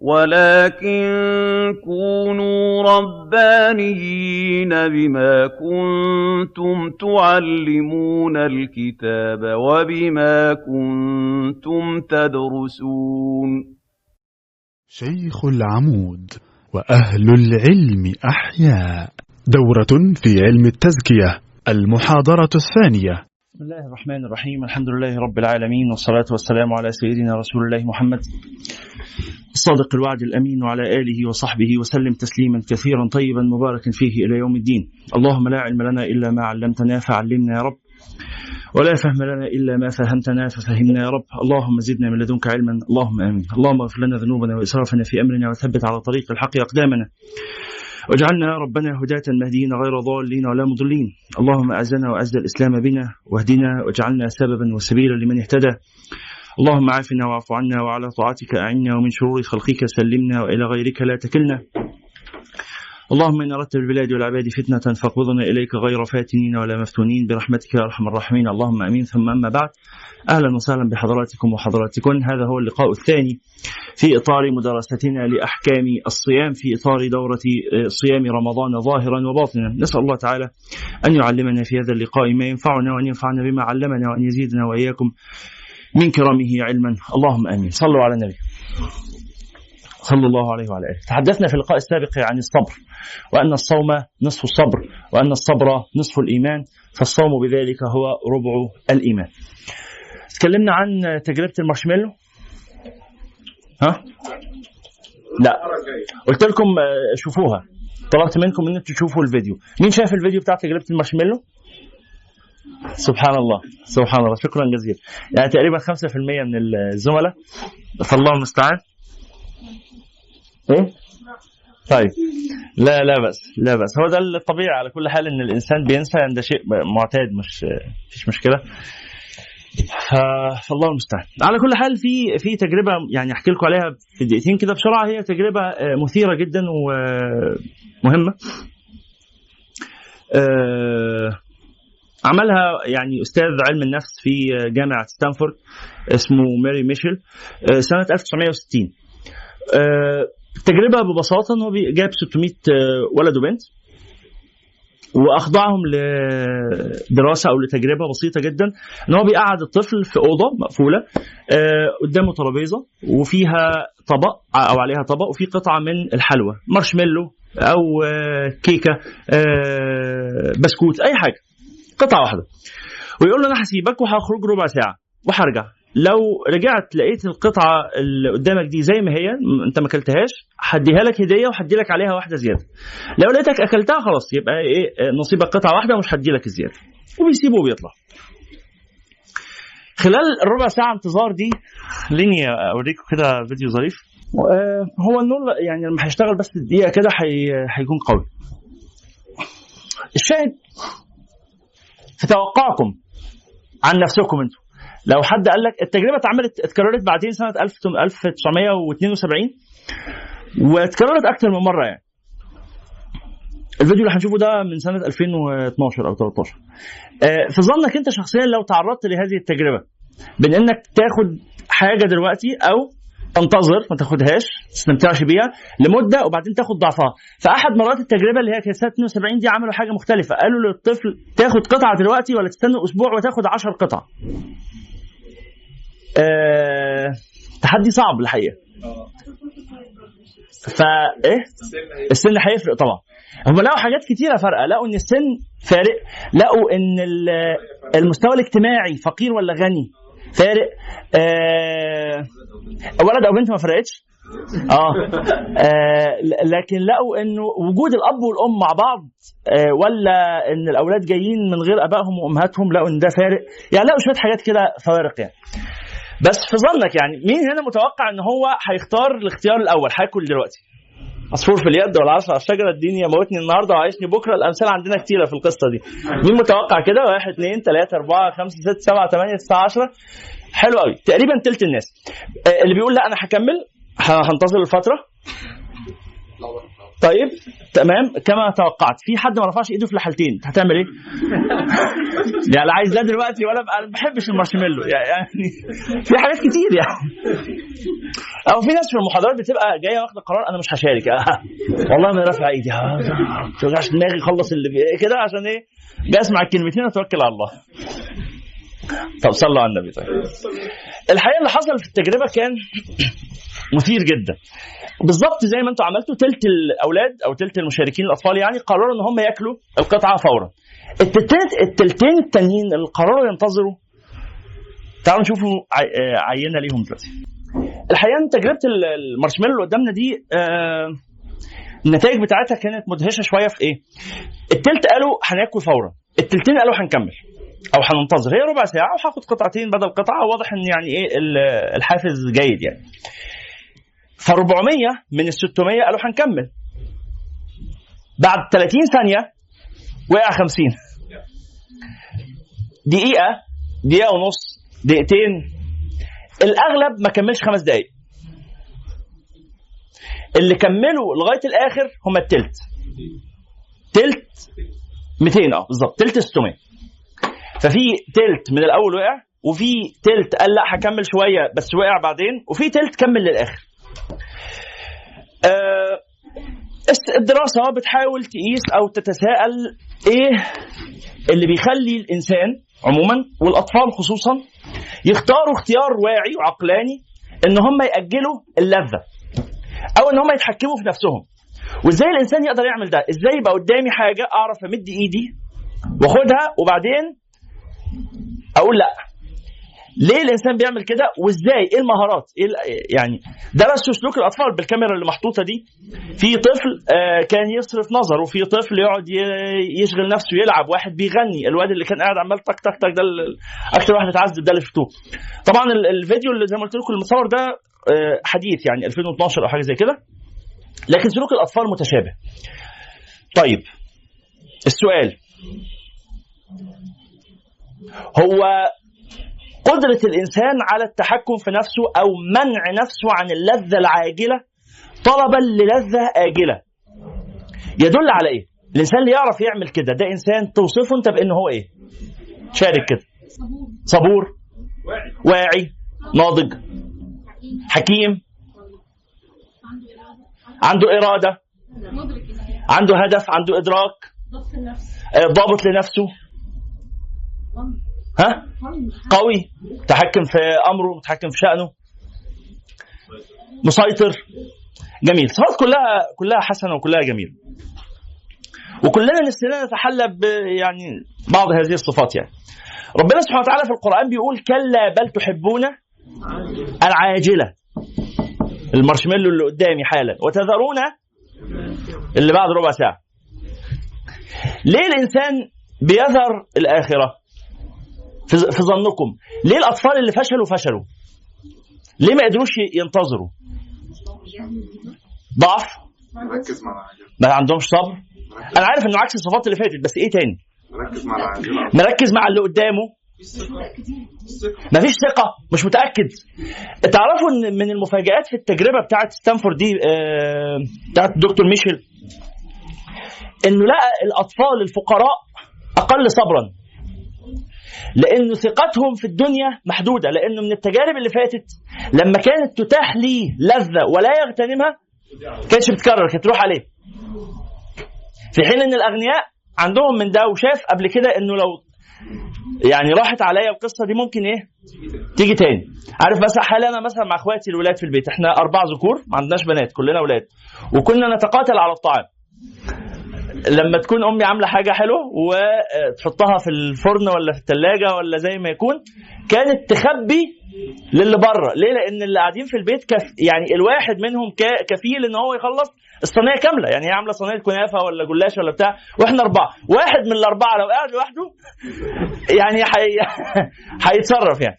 ولكن كونوا ربانيين بما كنتم تعلمون الكتاب وبما كنتم تدرسون. شيخ العمود وأهل العلم أحياء. دورة في علم التزكية المحاضرة الثانية. بسم الله الرحمن الرحيم. الحمد لله رب العالمين والصلاة والسلام على سيدنا رسول الله محمد. الصادق الوعد الأمين وعلى آله وصحبه وسلم تسليما كثيرا طيبا مباركا فيه إلى يوم الدين. اللهم لا علم لنا إلا ما علمتنا فعلمنا يا رب. ولا فهم لنا إلا ما فهمتنا ففهمنا يا رب. اللهم زدنا من لدنك علما اللهم آمين. اللهم اغفر لنا ذنوبنا وإسرافنا في أمرنا وثبت على طريق الحق أقدامنا. واجعلنا ربنا هداة مهديين غير ضالين ولا مضلين. اللهم أعزنا وأعز الإسلام بنا واهدنا واجعلنا سببا وسبيلا لمن اهتدى. اللهم عافنا واعف عنا وعلى طاعتك أعنا ومن شرور خلقك سلمنا وإلى غيرك لا تكلنا. اللهم إن أردت بالبلاد والعباد فتنة فاقبضنا إليك غير فاتنين ولا مفتونين برحمتك يا أرحم الراحمين. اللهم أمين. ثم أما بعد أهلا وسهلا بحضراتكم وحضراتكن هذا هو اللقاء الثاني في إطار مدرستنا لأحكام الصيام في إطار دورة صيام رمضان ظاهرا وباطنا. نسأل الله تعالى أن يعلمنا في هذا اللقاء ما ينفعنا وأن ينفعنا بما علمنا وأن يزيدنا وإياكم من كرمه علما. اللهم آمين. صلوا على النبي. صلى الله عليه وعلى آله. تحدثنا في اللقاء السابق عن الصبر وأن الصوم نصف الصبر وأن الصبر نصف الإيمان فالصوم بذلك هو ربع الإيمان. تكلمنا عن تجربة المارشميلو؟ ها؟ لا. قلت لكم شوفوها. طلبت منكم ان أنتم تشوفوا الفيديو. مين شاف الفيديو بتاع تجربة المارشميلو؟ سبحان الله سبحان الله شكرا جزيلا. يعني تقريبا 5% من الزملاء فالله المستعان. إيه؟ طيب. لا لا بس لا بس هو ده الطبيعي على كل حال إن الإنسان بينسى ان ده شيء معتاد مش مفيش مشكلة. فالله المستعان. على كل حال في في تجربة يعني أحكي لكم عليها في دقيقتين كده بسرعة. هي تجربة مثيرة جدا ومهمة. أه عملها يعني أستاذ علم النفس في جامعة ستانفورد اسمه ماري ميشيل سنة 1960 التجربه ببساطة إن هو جاب 600 ولد وبنت وأخضعهم لدراسة أو لتجربة بسيطة جدا. إن هو بيقعد الطفل في أوضة مقفولة قدامه ترابيزة وفيها طبق أو عليها طبق وفي قطعة من الحلوى مارشميلو أو كيكة بسكوت أي حاجة قطعة واحدة. ويقول له أنا هسيبك وهخرج ربع ساعة وهرجع. لو رجعت لقيت القطعة اللي قدامك دي زي ما هي انت ما اكلتهاش هديها لك هدية وهدي لك عليها واحدة زيادة. لو لقيتك أكلتها خلاص يبقى إيه نصيبك قطعة واحدة ومش هدي لك الزيادة. وبيسيبه وبيطلع. خلال الربع ساعة انتظار دي خليني أوريكم كده فيديو ظريف. هو النور يعني لما هيشتغل بس دقيقة كده هيكون قوي. الشاهد في توقعكم عن نفسكم أنتم. لو حد قال لك التجربة اتعملت اتكررت بعدين سنة 1972 واتكررت أكثر من مرة يعني. الفيديو اللي هنشوفه ده من سنة 2012 أو 13 في ظنك أنت شخصيا لو تعرضت لهذه التجربة بين إنك تاخد حاجة دلوقتي أو تنتظر ما تاخدهاش ما تستمتعش بيها لمدة وبعدين تاخد ضعفها. فأحد مرات التجربة اللي هي كانت سنة 72 دي عملوا حاجة مختلفة. قالوا للطفل تاخد قطعة دلوقتي ولا تستنى أسبوع وتاخد 10 قطع. أه... تحدي صعب الحقيقة. فا إيه؟ السن هيفرق. طبعا. هم لقوا حاجات كتيرة فارقة. لقوا إن السن فارق. لقوا إن المستوى الاجتماعي فقير ولا غني؟ فارق. آه ولد أو بنت ما فرقتش؟ آه. آه لكن لقوا انه وجود الأب والأم مع بعض آه ولا إن الأولاد جايين من غير أبائهم وأمهاتهم لقوا إن ده فارق. يعني لقوا شوية حاجات كده فوارق يعني. بس في ظنك يعني مين هنا متوقع إن هو هيختار الاختيار الأول؟ هاكل دلوقتي. عصفور في اليد ولا عصا على الشجره الدنيا موتني النهارده وعايشني بكرة الامثال عندنا كتيرة في القصة دي. مين متوقع كده؟ واحد اثنين ثلاثة أربعة خمسة ستة سبعة ثمانيه تسعة 10 حلو قوي تقريبا تلت الناس. اللي بيقول لا أنا هكمل هنتظر الفترة. طيب تمام. كما توقعت. في حد ما رفعش ايده في الحالتين. هتعمل إيه؟ يعني لا عايز ده دلوقتي ولا أنا ما بحبش المارشميلو. يعني في حاجات كتير يعني. أو في ناس في المحاضرات بتبقى جاية واخدة قرار أنا مش هشارك. آه. والله ما رافع ايدي. آه، ما توجعش دماغي خلص اللي كده عشان إيه؟ جاي أسمع الكلمتين وأتوكل على الله. طب صلوا على النبي. طيب. الحقيقة اللي حصل في التجربة كان مثير جدا. بالظبط زي ما أنتم عملتوا تلت الأولاد أو تلت المشاركين الأطفال يعني قرروا إن هم يأكلوا القطعة فورا. التلتين التانيين اللي قرروا ينتظروا تعالوا نشوفوا آه، عينة ليهم دلوقتي. الحقيقة إن تجربة ال- المارشميلو اللي قدامنا دي آه، النتائج بتاعتها كانت مدهشة شوية في إيه؟ التلت قالوا هناكل فورا. التلتين قالوا هنكمل أو هننتظر. هي ربع ساعة وهاخد قطعتين بدل قطعة واضح إن يعني إيه ال- الحافز جيد يعني. ف 400 من ال 600 قالوا هنكمل. بعد 30 ثانية وقع 50 دقيقة دقيقة ونص دقيقتين. الأغلب ما كملش خمس دقائق اللي كملوا لغاية الآخر هم التلت. تلت 200 آه بالظبط. تلت 600 ففي تلت من الأول وقع وفي تلت قال لا هكمل شوية بس وقع بعدين وفي تلت كمل للآخر. الدراسة بتحاول تقيس أو تتساءل إيه اللي بيخلي الإنسان عموما والأطفال خصوصا يختاروا اختيار واعي وعقلاني إن هم يأجلوا اللذة أو إن هم يتحكموا في نفسهم. وإزاي الإنسان يقدر يعمل ده؟ إزاي يبقى قدامي حاجة أعرف أمد إيدي وأخدها وبعدين أقول لأ؟ ليه الإنسان بيعمل كده؟ وإزاي؟ إيه المهارات؟ إيه يعني درسوا سلوك الأطفال بالكاميرا اللي محطوطة دي. في طفل آه، كان يصرف نظره وفي طفل يقعد يشغل نفسه يلعب. واحد بيغني. الواد اللي كان قاعد عمال تك تك تك ده أكتر واحد اتعذب ده اللي شفتوه طبعا ال- الفيديو اللي زي ما قلت لكم المتصور ده آه، حديث يعني 2012 أو حاجة زي كده. لكن سلوك الأطفال متشابه. طيب السؤال. هو قدرة الإنسان على التحكم في نفسه أو منع نفسه عن اللذة العاجلة طلبا للذة آجلة يدل على إيه؟ الإنسان اللي يعرف يعمل كده ده إنسان توصفه أنت بأنه هو إيه؟ شارك كده صبور واعي ناضج حكيم عنده إرادة عنده هدف عنده إدراك آه، ضابط لنفسه ها؟ قوي. متحكم في أمره متحكم في شأنه. مسيطر. جميل. صفات كلها كلها حسنة وكلها جميلة. وكلنا نفسنا نتحلى يعني بعض هذه الصفات يعني. ربنا سبحانه وتعالى في القرآن بيقول كلا بل تحبون العاجلة. المارشميلو اللي قدامي حالا. وتذرون اللي بعد ربع ساعة. ليه الإنسان بيذر الآخرة؟ في ظنكم. ليه الأطفال اللي فشلوا فشلوا؟ ليه ما قدروش ينتظروا؟ ضعف؟ ما عندهمش صبر؟ أنا عارف إنه عكس الصفات اللي فاتت بس إيه تاني؟ مركز مع اللي قدامه. مفيش ثقة مش متأكد. تعرفوا إن من المفاجآت في التجربة بتاعت ستانفورد دي آه، بتاعت الدكتور ميشيل؟ إنه لقى الأطفال الفقراء أقل صبرا. لأنه ثقتهم في الدنيا محدودة لأنه من التجارب اللي فاتت لما كانت تتاح ليه لذة ولا يغتنمها كانتش بتكرر كانت تروح عليه. في حين إن الأغنياء عندهم من ده وشاف قبل كده إنه لو يعني راحت عليا القصة دي ممكن إيه؟ تيجي تاني. عارف مثلا حالي أنا مثلا مع إخواتي الولاد في البيت إحنا أربع ذكور ما عندناش بنات كلنا أولاد وكنا نتقاتل على الطعام. لما تكون أمي عاملة حاجة حلوة وتحطها في الفرن ولا في الثلاجه ولا زي ما يكون كانت تخبي للي بره. ليه؟ لأن اللي قاعدين في البيت كف يعني الواحد منهم كفيل إن هو يخلص الصينية كاملة. يعني هي عاملة صينية كنافة ولا جلاش ولا بتاع وإحنا أربعة. واحد من الأربعة لو قاعد لوحده يعني حي... هيتصرف يعني.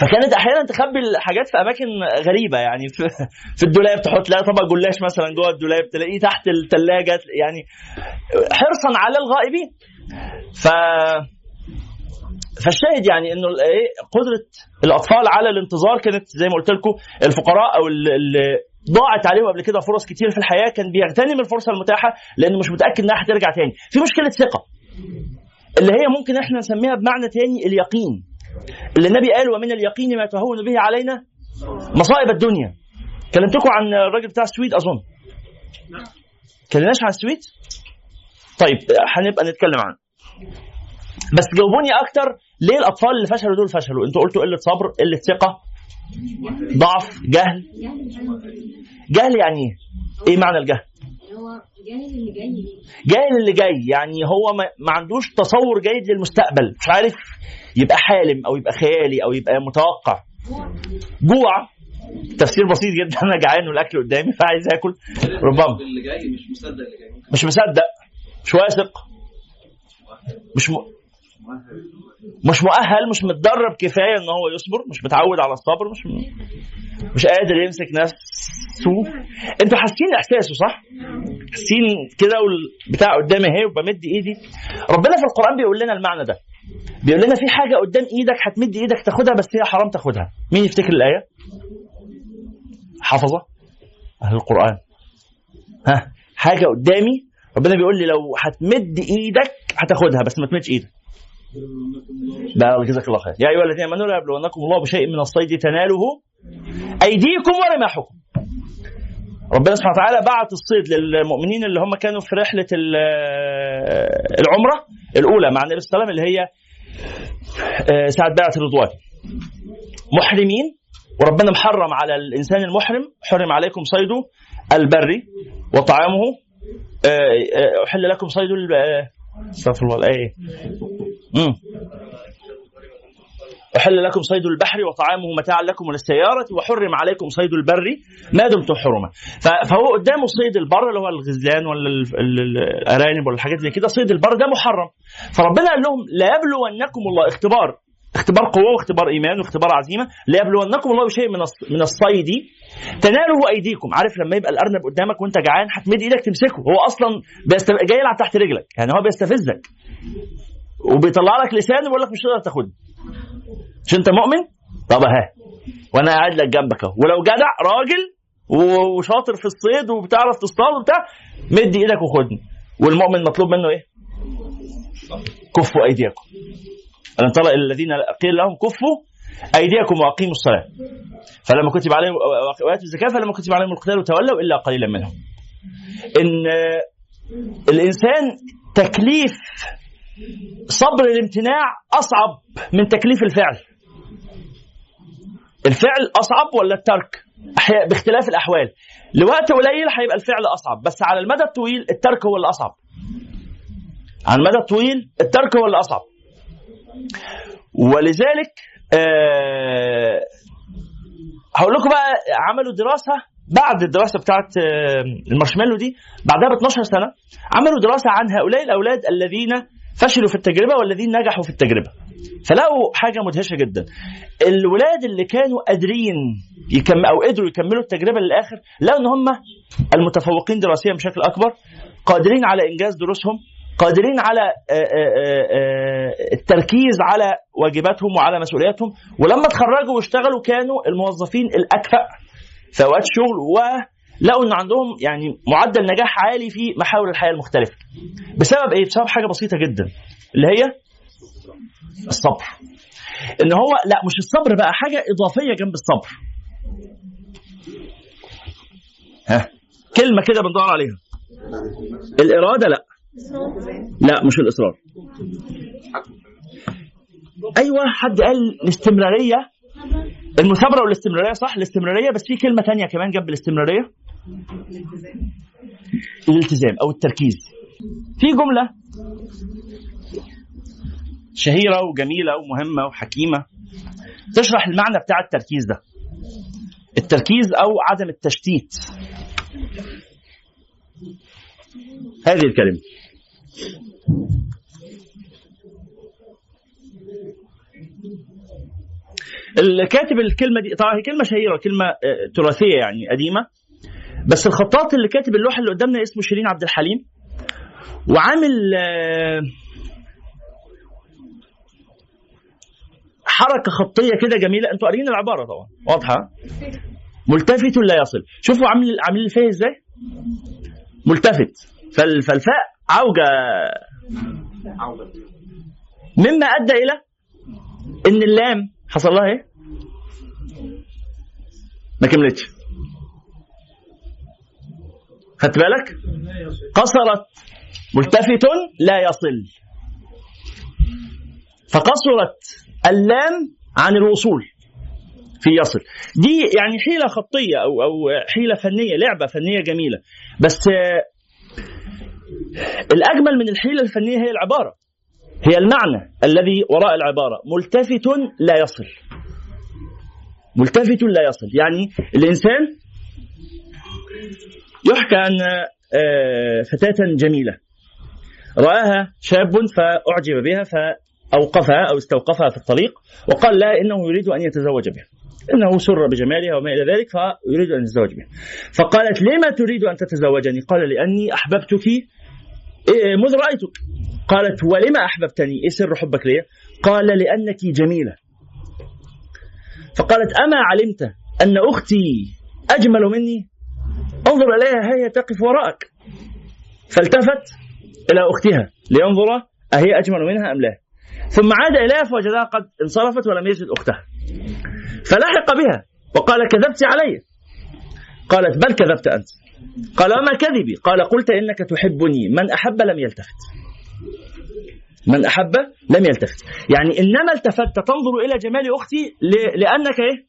فكانت أحيانا تخبي الحاجات في أماكن غريبة يعني في, الدولاب تحط لها طبق جلاش مثلا جوه الدولاب تلاقيه تحت الثلاجه يعني حرصا على الغائبين. ف فالشاهد يعني إنه إيه قدرة الأطفال على الانتظار كانت زي ما قلت لكم الفقراء أو ال- ال- ضاعت عليه قبل كده فرص كتير في الحياة كان بيغتنم الفرصة المتاحة لأنه مش متأكد إنها هترجع تاني. في مشكلة ثقة اللي هي ممكن إحنا نسميها بمعنى تاني اليقين. اللي النبي قال ومن اليقين ما تهون به علينا مصائب الدنيا. كلمتكم عن الراجل بتاع السويد أظن. كلمناش عن السويد؟ طيب هنبقى نتكلم عنه. بس جاوبوني أكتر ليه الأطفال اللي فشلوا دول فشلوا؟ أنتوا قلتوا قلة صبر قلة ثقة ضعف جهل. جهل يعني إيه؟ إيه معنى الجهل؟ جاهل اللي جاي. جاهل اللي جاي يعني هو ما, ما عندوش تصور جيد للمستقبل. مش عارف يبقى حالم أو يبقى خيالي أو يبقى متوقع. جوع. تفسير بسيط جدا. أنا جعان والأكل قدامي فعايز آكل. ربما. اللي جاي مش مصدق اللي جاي. مش مصدق. مش واثق. مش م... مش مؤهل مش متدرب كفاية إن هو يصبر. مش متعود على الصبر. مش مش قادر يمسك نفسه. أنتوا حاسين إحساسه صح؟ حاسين كده والبتاع قدامي أهي وبمد إيدي. ربنا في القرآن بيقول لنا المعنى ده. بيقول لنا في حاجة قدام إيدك هتمد إيدك تاخدها بس هي حرام تاخدها. مين يفتكر الآية؟ حفظه أهل القرآن. ها حاجة قدامي ربنا بيقول لي لو هتمد إيدك هتاخدها بس ما تمدش إيدك. بقى جزاك الله خير. يا أيها الذين آمنوا لا الله بشيء من الصيد تناله أيديكم ورماحكم ربنا سبحانه وتعالى بعت الصيد للمؤمنين اللي هم كانوا في رحلة ال- العمرة الأولى مع النبي صلى الله عليه وسلم اللي هي آه، ساعة بيعه الرضوان. محرمين وربنا محرم على الإنسان المحرم حرم عليكم صيده البري وطعامه. آه، آه، أحل لكم صيد استغفر الله الايه أحل لكم صيد البحر وطعامه متاعا لكم وللسيارة وحرم عليكم صيد البر ما دمتم حرما. فهو قدامه صيد البر اللي هو الغزلان ولا ال- ال- ال- الأرانب ولا الحاجات زي كده صيد البر ده محرم. فربنا قال لهم ليبلونكم الله اختبار اختبار قوة واختبار إيمان واختبار عزيمة ليبلونكم الله بشيء من من الصيد. تناله أيديكم. عارف لما يبقى الأرنب قدامك وأنت جعان هتمد إيدك تمسكه. هو أصلا بيست... جاي يلعب تحت رجلك. يعني هو بيستفزك. وبيطلع لك لسان ويقول لك مش هتقدر تاخده مش انت مؤمن؟ طب ها. وأنا قاعد لك جنبك أهو. ولو جدع راجل وشاطر في الصيد وبتعرف تصطاد وبتاع مد إيدك وخدني. والمؤمن مطلوب منه إيه؟ كفوا أيديكم. ألم ترى الذين قيل لهم كفوا أيديكم وأقيموا الصلاة. فلما كتب عليهم وآتوا الزكاة فلما كتب عليهم القتال تولوا إلا قليلا منهم. إن الإنسان تكليف صبر الامتناع أصعب من تكليف الفعل. الفعل أصعب ولا الترك؟ باختلاف الأحوال. لوقت قليل هيبقى الفعل أصعب بس على المدى الطويل الترك هو اللي أصعب. على المدى الطويل الترك هو اللي أصعب. ولذلك آه هقول لكم بقى عملوا دراسة بعد الدراسة بتاعت آه، المارشميلو دي بعدها ب 12 سنة عملوا دراسة عن هؤلاء الأولاد الذين فشلوا في التجربة والذين نجحوا في التجربة. فلقوا حاجة مدهشة جدا الولاد اللي كانوا قادرين يكم أو قدروا يكملوا التجربة للآخر لقوا إن هم المتفوقين دراسيا بشكل أكبر قادرين على إنجاز دروسهم قادرين على آه، آه، آه، التركيز على واجباتهم وعلى مسؤولياتهم ولما اتخرجوا واشتغلوا كانوا الموظفين الأكفأ في أوقات الشغل ولقوا إن عندهم يعني معدل نجاح عالي في محاور الحياة المختلفة بسبب إيه؟ بسبب حاجة بسيطة جدا اللي هي الصبر إن هو لا مش الصبر بقى حاجة إضافية جنب الصبر. ها؟ كلمة كده بندور عليها. الإرادة لا. لا مش الإصرار. أيوه حد قال الاستمرارية. المثابرة والاستمرارية صح الاستمرارية بس في كلمة تانية كمان جنب الاستمرارية. الالتزام أو التركيز. في جملة. شهيرة وجميلة ومهمة وحكيمة. تشرح المعنى بتاع التركيز ده. التركيز أو عدم التشتيت. هذه الكلمة. الكاتب الكلمة دي طبعا هي كلمة شهيرة كلمة آه، تراثية يعني قديمة. بس الخطاط اللي كاتب اللوحة اللي قدامنا اسمه شيرين عبد الحليم. وعامل آه، حركة خطية كده جميلة. أنتوا قاريين العبارة طبعا. واضحة؟ ملتفت لا يصل؟ شوفوا عامل عاملين الفاء إزاي. ملتفت. فال- فالفاء عوجة. مما أدى إلى إن اللام حصل لها إيه؟ ما كملتش. خدت بالك؟ قصرت. ملتفت لا يصل. فقصرت. اللام عن الوصول في يصل. دي يعني حيلة خطية أو أو حيلة فنية لعبة فنية جميلة. بس آه، الأجمل من الحيلة الفنية هي العبارة. هي المعنى الذي وراء العبارة. ملتفت لا يصل. ملتفت لا يصل. يعني الإنسان يحكى أن آه، فتاة جميلة. رآها شاب فأعجب بها فأوقفها أو استوقفها في الطريق وقال لها إنه يريد أن يتزوج بها. إنه سر بجمالها وما إلى ذلك فيريد أن يتزوج بها. فقالت لما تريد أن تتزوجني؟ قال لأني أحببتك. إيه، مذ رأيتك؟ قالت ولما أحببتني؟ إيه سر حبك لي قال لأنك جميلة. فقالت أما علمت أن أختي أجمل مني؟ انظر إليها هي تقف وراءك. فالتفت إلى أختها لينظر أهي أجمل منها أم لا؟ ثم عاد إليها فوجدها قد انصرفت ولم يجد أختها فلحق بها وقال كذبت علي. قالت بل كذبت أنت. قال وما كذبي؟ قال قلت إنك تحبني. من أحب لم يلتفت. من أحب لم يلتفت. يعني إنما التفت تنظر إلى جمال أختي لأنك إيه؟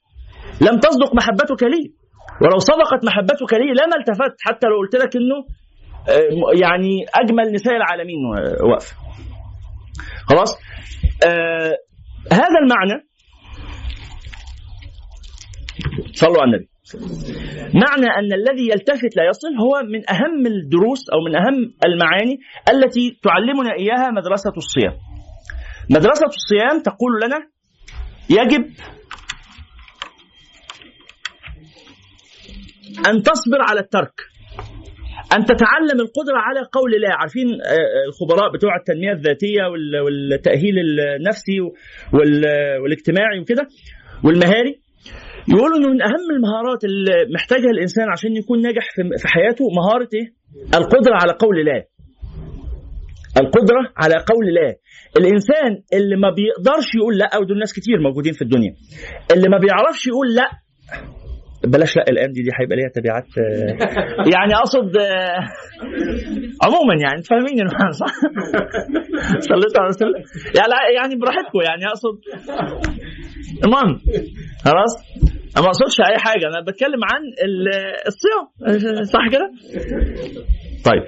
لم تصدق محبتك لي. ولو صدقت محبتك لي لما التفت. حتى لو قلت لك إنه آه، يعني أجمل نساء العالمين. واقفة خلاص؟ آه هذا المعنى صلوا على النبي. معنى أن الذي يلتفت لا يصل هو من أهم الدروس أو من أهم المعاني التي تعلمنا إياها مدرسة الصيام. مدرسة الصيام تقول لنا يجب أن تصبر على الترك. أن تتعلم القدرة على قول لا عارفين آه، آه، الخبراء بتوع التنمية الذاتية وال- والتأهيل النفسي وال- والاجتماعي وكده والمهاري يقولوا إنه من أهم المهارات اللي محتاجها الإنسان عشان يكون ناجح في حياته مهارة إيه؟ القدرة على قول لا. القدرة على قول لا. الإنسان اللي ما بيقدرش يقول لا ودول ناس كتير موجودين في الدنيا. اللي ما بيعرفش يقول لا بلاش لا الأيام دي دي هيبقى ليها تبعات آه، يعني أقصد آه، عموما يعني أنت فاهمين صح؟ صليت على الله. يعني يعني براحتكم يعني أقصد. المهم خلاص؟ أنا ما أقصدش أي حاجة أنا بتكلم عن ال- الصيام. صح كده؟ طيب.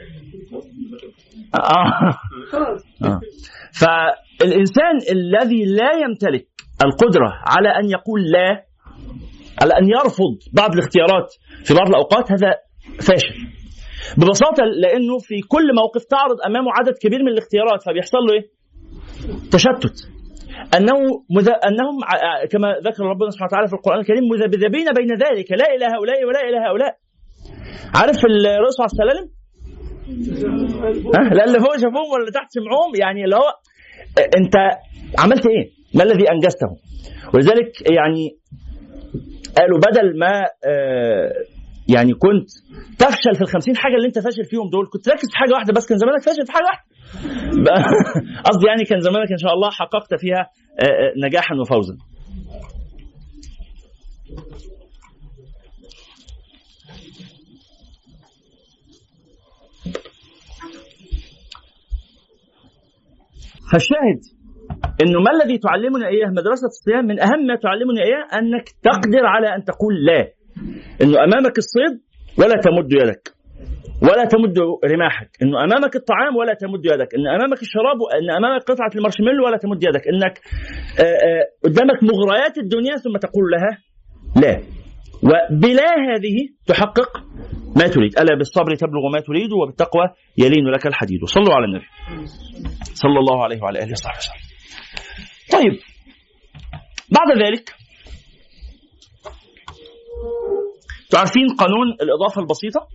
آه. آه. فالإنسان الذي لا يمتلك القدرة على أن يقول لا على أن يرفض بعض الاختيارات في بعض الأوقات هذا فاشل ببساطة لأنه في كل موقف تعرض أمامه عدد كبير من الاختيارات فبيحصل له إيه؟ تشتت أنه مذ... أنهم ع- كما ذكر ربنا سبحانه وتعالى في القرآن الكريم مذبذبين بين ذلك لا إلى هؤلاء ولا إلى هؤلاء عارف الرؤوس على السلالم؟ ها لا اللي فوق شافوهم ولا تحت سمعوهم يعني اللي هو أنت عملت إيه؟ ما الذي أنجزته؟ ولذلك يعني قالوا بدل ما آه، يعني كنت تفشل في الخمسين حاجة اللي انت فاشل فيهم دول كنت ركز في حاجة واحدة بس كان زمانك فاشل في حاجة واحدة. بقى- قصدي يعني كان زمانك إن شاء الله حققت فيها آه، آه، نجاحا وفوزا. فالشاهد إنه ما الذي تعلمنا إياه مدرسة الصيام من أهم ما تعلمنا إياه أنك تقدر على أن تقول لا. إنه أمامك الصيد ولا تمد يدك ولا تمد رماحك. إنه أمامك الطعام ولا تمد يدك. إن أمامك الشراب إن أمامك قطعة المارشميلو ولا تمد يدك. إنك آه، آه، قدامك مغريات الدنيا ثم تقول لها لا. وبلا هذه تحقق ما تريد. ألا بالصبر تبلغ ما تريد وبالتقوى يلين لك الحديد. صلوا على النبي. صلى الله عليه وعلى آله وصحبه وسلم. طيب. بعد ذلك تعرفين قانون الإضافة البسيطة؟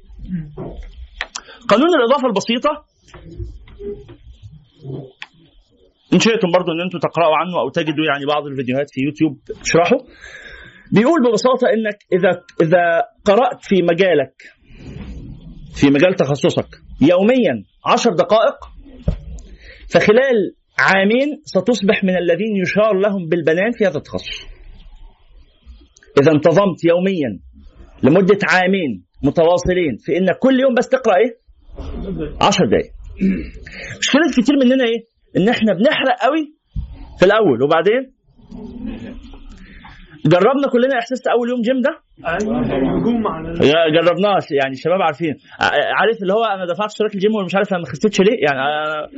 قانون الإضافة البسيطة إن شئتم برضو أن أنتم تقرأوا عنه أو تجدوا يعني بعض الفيديوهات في يوتيوب تشرحه بيقول ببساطة إنك إذا إذا قرأت في مجالك في مجال تخصصك يوميا عشر دقائق فخلال عامين ستصبح من الذين يشار لهم بالبنان في هذا التخصص. إذا انتظمت يوميا لمدة عامين متواصلين في انك كل يوم بس تقرأ إيه؟ 10 دقائق مشكله كتير مننا إيه؟ إن إحنا بنحرق قوي في الأول وبعدين جربنا كلنا إحساس اول يوم جيم ده؟ يا- جربناش يعني الشباب عارفين. عارف اللي هو أنا دفعت اشتراك الجيم ومش عارف أنا ما خسيتش ليه؟ يعني أنا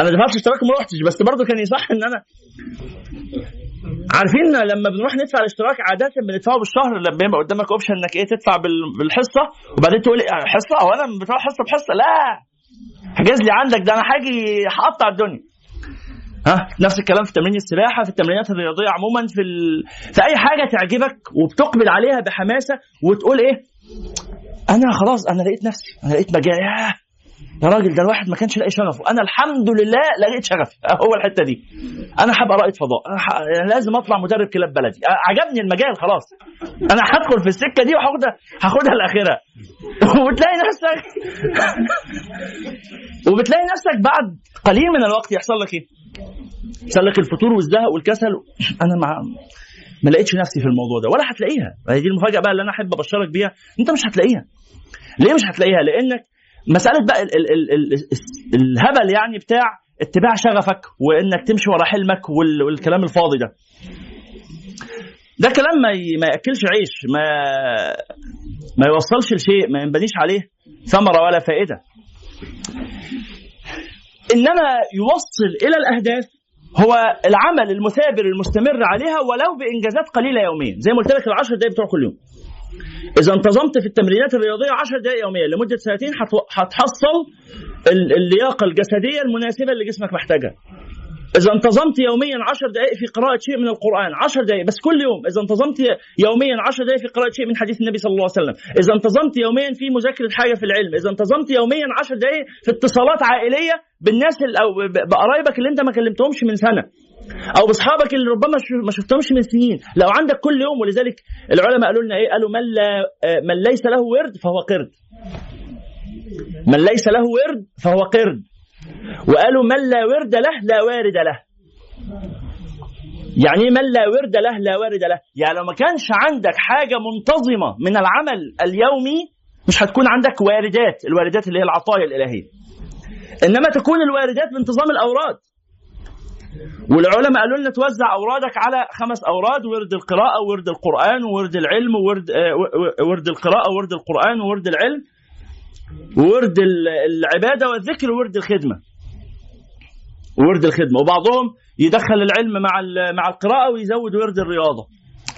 أنا دفعت اشتراك وما رحتش بس برضه كان يصح إن أنا عارفين لما بنروح ندفع الاشتراك عادة بندفعه بالشهر لما يبقى قدامك اوبشن إنك إيه تدفع بال- بالحصة وبعدين تقول إيه، حصة؟ هو أنا بدفع حصة بحصة. لا! حجز لي عندك ده أنا هاجي هقطع الدنيا. ها؟ نفس الكلام في تمرين السباحة في التمرينات الرياضية عموما في ال... في أي حاجة تعجبك وبتقبل عليها بحماسة وتقول إيه؟ أنا خلاص أنا لقيت نفسي أنا لقيت مجال ياه! يا راجل ده الواحد ما كانش لاقي شغفه. أنا الحمد لله لقيت شغفي. هو الحتة دي. أنا حابب رائد فضاء. أنا, ح... لازم أطلع مدرب كلاب بلدي. عجبني المجال خلاص. أنا هدخل في السكة دي وهاخدها هاخدها لآخرها. وبتلاقي نفسك وبتلاقي نفسك بعد قليل من الوقت يحصل لك إيه؟ يحصل لك الفتور والزهق والكسل. أنا مع ما لقيتش نفسي في الموضوع ده ولا هتلاقيها. هي دي المفاجأة بقى اللي أنا أحب أبشرك بيها. أنت مش هتلاقيها. ليه مش هتلاقيها؟ لأنك مسألة بقى ال ال ال ال الهبل يعني بتاع اتباع شغفك وإنك تمشي ورا حلمك وال والكلام الفاضي ده. ده كلام ما ي- ما يأكلش عيش ما ما يوصلش لشيء ما ينبنيش عليه ثمرة ولا فائدة. إنما يوصل إلى الأهداف هو العمل المثابر المستمر عليها ولو بإنجازات قليلة يوميا زي ما قلت لك العشر دقائق بتوع كل يوم. إذا انتظمت في التمرينات الرياضية 10 دقائق يوميا لمدة سنتين هتحصل ال- اللياقة الجسدية المناسبة اللي جسمك محتاجها. إذا انتظمت يوميا 10 دقائق في قراءة شيء من القرآن 10 دقائق بس كل يوم. إذا انتظمت يوميا 10 دقائق في قراءة شيء من حديث النبي صلى الله عليه وسلم. إذا انتظمت يوميا في مذاكرة حاجة في العلم. إذا انتظمت يوميا 10 دقائق في اتصالات عائلية بالناس ب- بقرايبك اللي أنت ما كلمتهمش من سنة. أو باصحابك اللي ربما ما شفتهمش من سنين. لو عندك كل يوم ولذلك العلماء قالوا لنا إيه؟ قالوا من لا آه، من ليس له ورد فهو قرد. من ليس له ورد فهو قرد. وقالوا من لا ورد له لا وارد له. يعني إيه من لا ورد له لا وارد له؟ يعني لو ما كانش عندك حاجة منتظمة من العمل اليومي مش هتكون عندك واردات الواردات اللي هي العطايا الإلهية. إنما تكون الواردات بانتظام الأوراد. والعلماء قالوا لنا توزع أورادك على خمس أوراد ورد القراءة وورد القرآن وورد العلم وورد آه، ورد القراءة وورد القرآن وورد العلم وورد ال- العبادة والذكر وورد الخدمة. ورد الخدمة. وبعضهم يدخل العلم مع مع القراءة ويزود ورد الرياضة.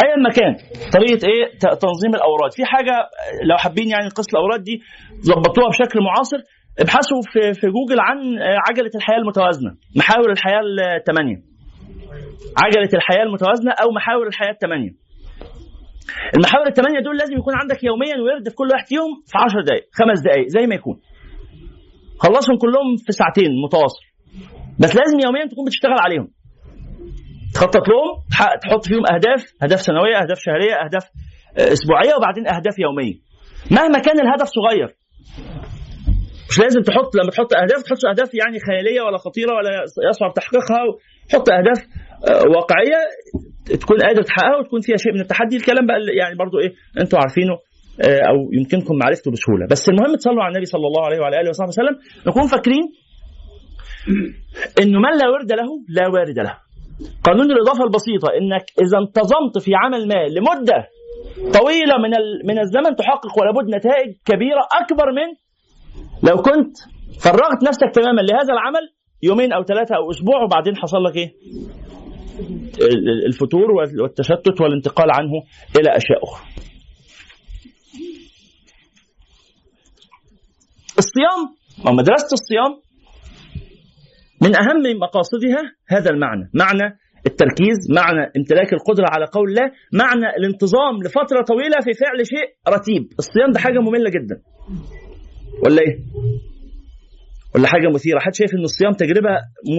ايا ما كان. طريقة إيه؟ تنظيم الأوراد. في حاجة لو حابين يعني قصة الأوراد دي ظبطوها بشكل معاصر. ابحثوا في في جوجل عن عجلة الحياة المتوازنة محاور الحياة الثمانيه عجلة الحياة المتوازنة أو محاور الحياة الثمانيه المحاور الثمانيه دول لازم يكون عندك يوميا ورد في كل واحد فيهم في 10 دقائق خمس دقائق زي ما يكون. خلصهم كلهم في ساعتين متواصل. بس لازم يوميا تكون بتشتغل عليهم. تخطط لهم تح- تحط فيهم أهداف أهداف سنوية أهداف شهرية أهداف آه، أسبوعية وبعدين أهداف يومية. مهما كان الهدف صغير مش لازم تحط لما تحط أهداف تحط أهداف يعني خيالية ولا خطيرة ولا يصعب تحقيقها حط أهداف آه، واقعية تكون قادر تحققها وتكون فيها شيء من التحدي. الكلام بقى يعني برضو إيه أنتوا عارفينه آه، أو يمكنكم معرفته بسهولة. بس المهم تصلوا على النبي صلى الله عليه وعلى آله وصحبه وسلم. نكون فاكرين إنه من لا ورد له لا وارد له. قانون الإضافة البسيطة إنك إذا انتظمت في عمل ما لمدة طويلة من من الزمن تحقق ولا بد نتائج كبيرة أكبر من لو كنت فرغت نفسك تماما لهذا العمل يومين أو ثلاثة أو أسبوع وبعدين حصل لك إيه؟ ال- ال- الفتور والتشتت والانتقال عنه إلى أشياء أخرى. الصيام أو مدرسة الصيام من أهم مقاصدها هذا المعنى، معنى التركيز، معنى امتلاك القدرة على قول الله، معنى الانتظام لفترة طويلة في فعل شيء رتيب، الصيام ده حاجة مملة جدا. ولا إيه؟ ولا حاجة مثيرة، حد شايف إن الصيام تجربة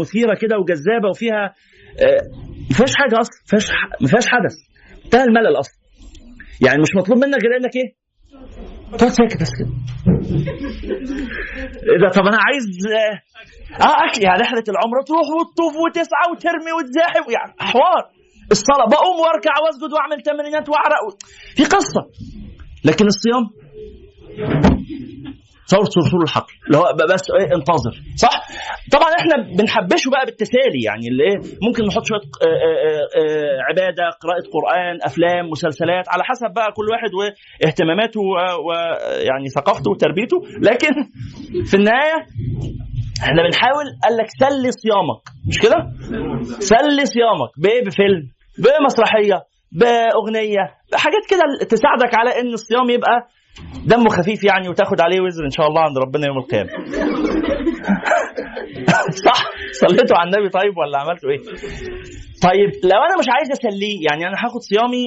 مثيرة كده وجذابة وفيها آه، ما فيهاش حاجة أصلا، ما فيهاش حدث. انتهى الملل أصلا. يعني مش مطلوب منك غير إنك إيه تقعد ساكت بس كده إيه ده طب أنا عايز آه آه أكل يعني رحلة العمرة تروح وتطوف وتسعى وترمي وتزاحم يعني حوار الصلاة بقوم وأركع وأسجد وأعمل تمرينات وأعرق. في قصة لكن الصيام ثورة صرصور الحقل اللي هو بس إيه انتظر صح؟ طبعا إحنا بنحبشه بقى بالتسالي يعني اللي إيه ممكن نحط شوية آه، آه، آه، عبادة قراءة قرآن أفلام مسلسلات على حسب بقى كل واحد واهتماماته ويعني ثقافته وتربيته لكن في النهاية إحنا بنحاول قال لك سلي صيامك مش كده؟ سلي صيامك بإيه؟ بفيلم بمسرحية بأغنية حاجات كده تساعدك على إن الصيام يبقى دمه خفيف يعني وتاخد عليه وزر إن شاء الله عند ربنا يوم القيامة. صح؟ صليتوا على النبي طيب ولا عملتوا إيه؟ طيب لو أنا مش عايز أسليه يعني أنا هاخد صيامي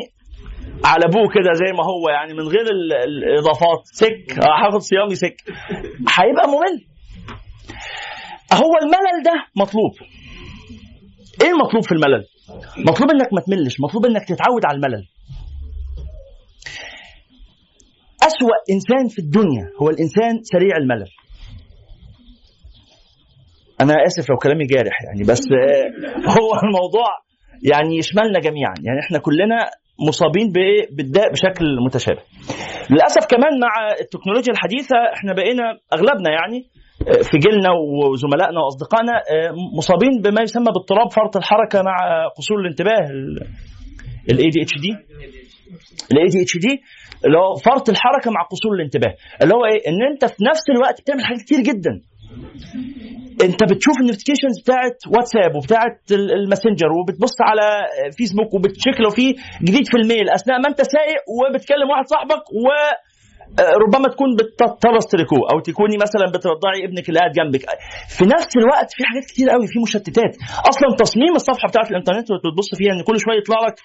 على أبوه كده زي ما هو يعني من غير ال- الإضافات. سك. آه، هاخد صيامي سك. هيبقى ممل. هو الملل ده مطلوب. إيه المطلوب في الملل؟ مطلوب إنك ما تملش مطلوب إنك تتعود على الملل. أسوأ إنسان في الدنيا هو الإنسان سريع الملل. أنا آسف لو كلامي جارح يعني بس هو الموضوع يعني يشملنا جميعا. يعني إحنا كلنا مصابين؟ بالداء بشكل متشابه. للأسف كمان مع التكنولوجيا الحديثة إحنا بقينا أغلبنا يعني آه، في جيلنا وزملائنا وأصدقائنا آه، مصابين بما يسمى باضطراب فرط الحركة مع قصور الانتباه ال ADHD ال ADHD اللي هو فرط الحركة مع قصور الانتباه. اللي هو إيه؟ إن أنت في نفس الوقت بتعمل حاجات كتير جدا. أنت بتشوف ال notifications بتاعت واتساب وبتاعت ال- الماسنجر وبتبص على فيسبوك وبت check لو في جديد في ال mail. أثناء ما أنت سايق وبتكلم واحد صاحبك و ربما تكون بتطرزي تريكو أو تكوني مثلا بترضعي ابنك اللي قاعد جنبك. في نفس الوقت في حاجات كتير قوي في مشتتات. أصلا تصميم الصفحة بتاعت الإنترنت اللي بتبص فيها إن كل شوية يطلع لك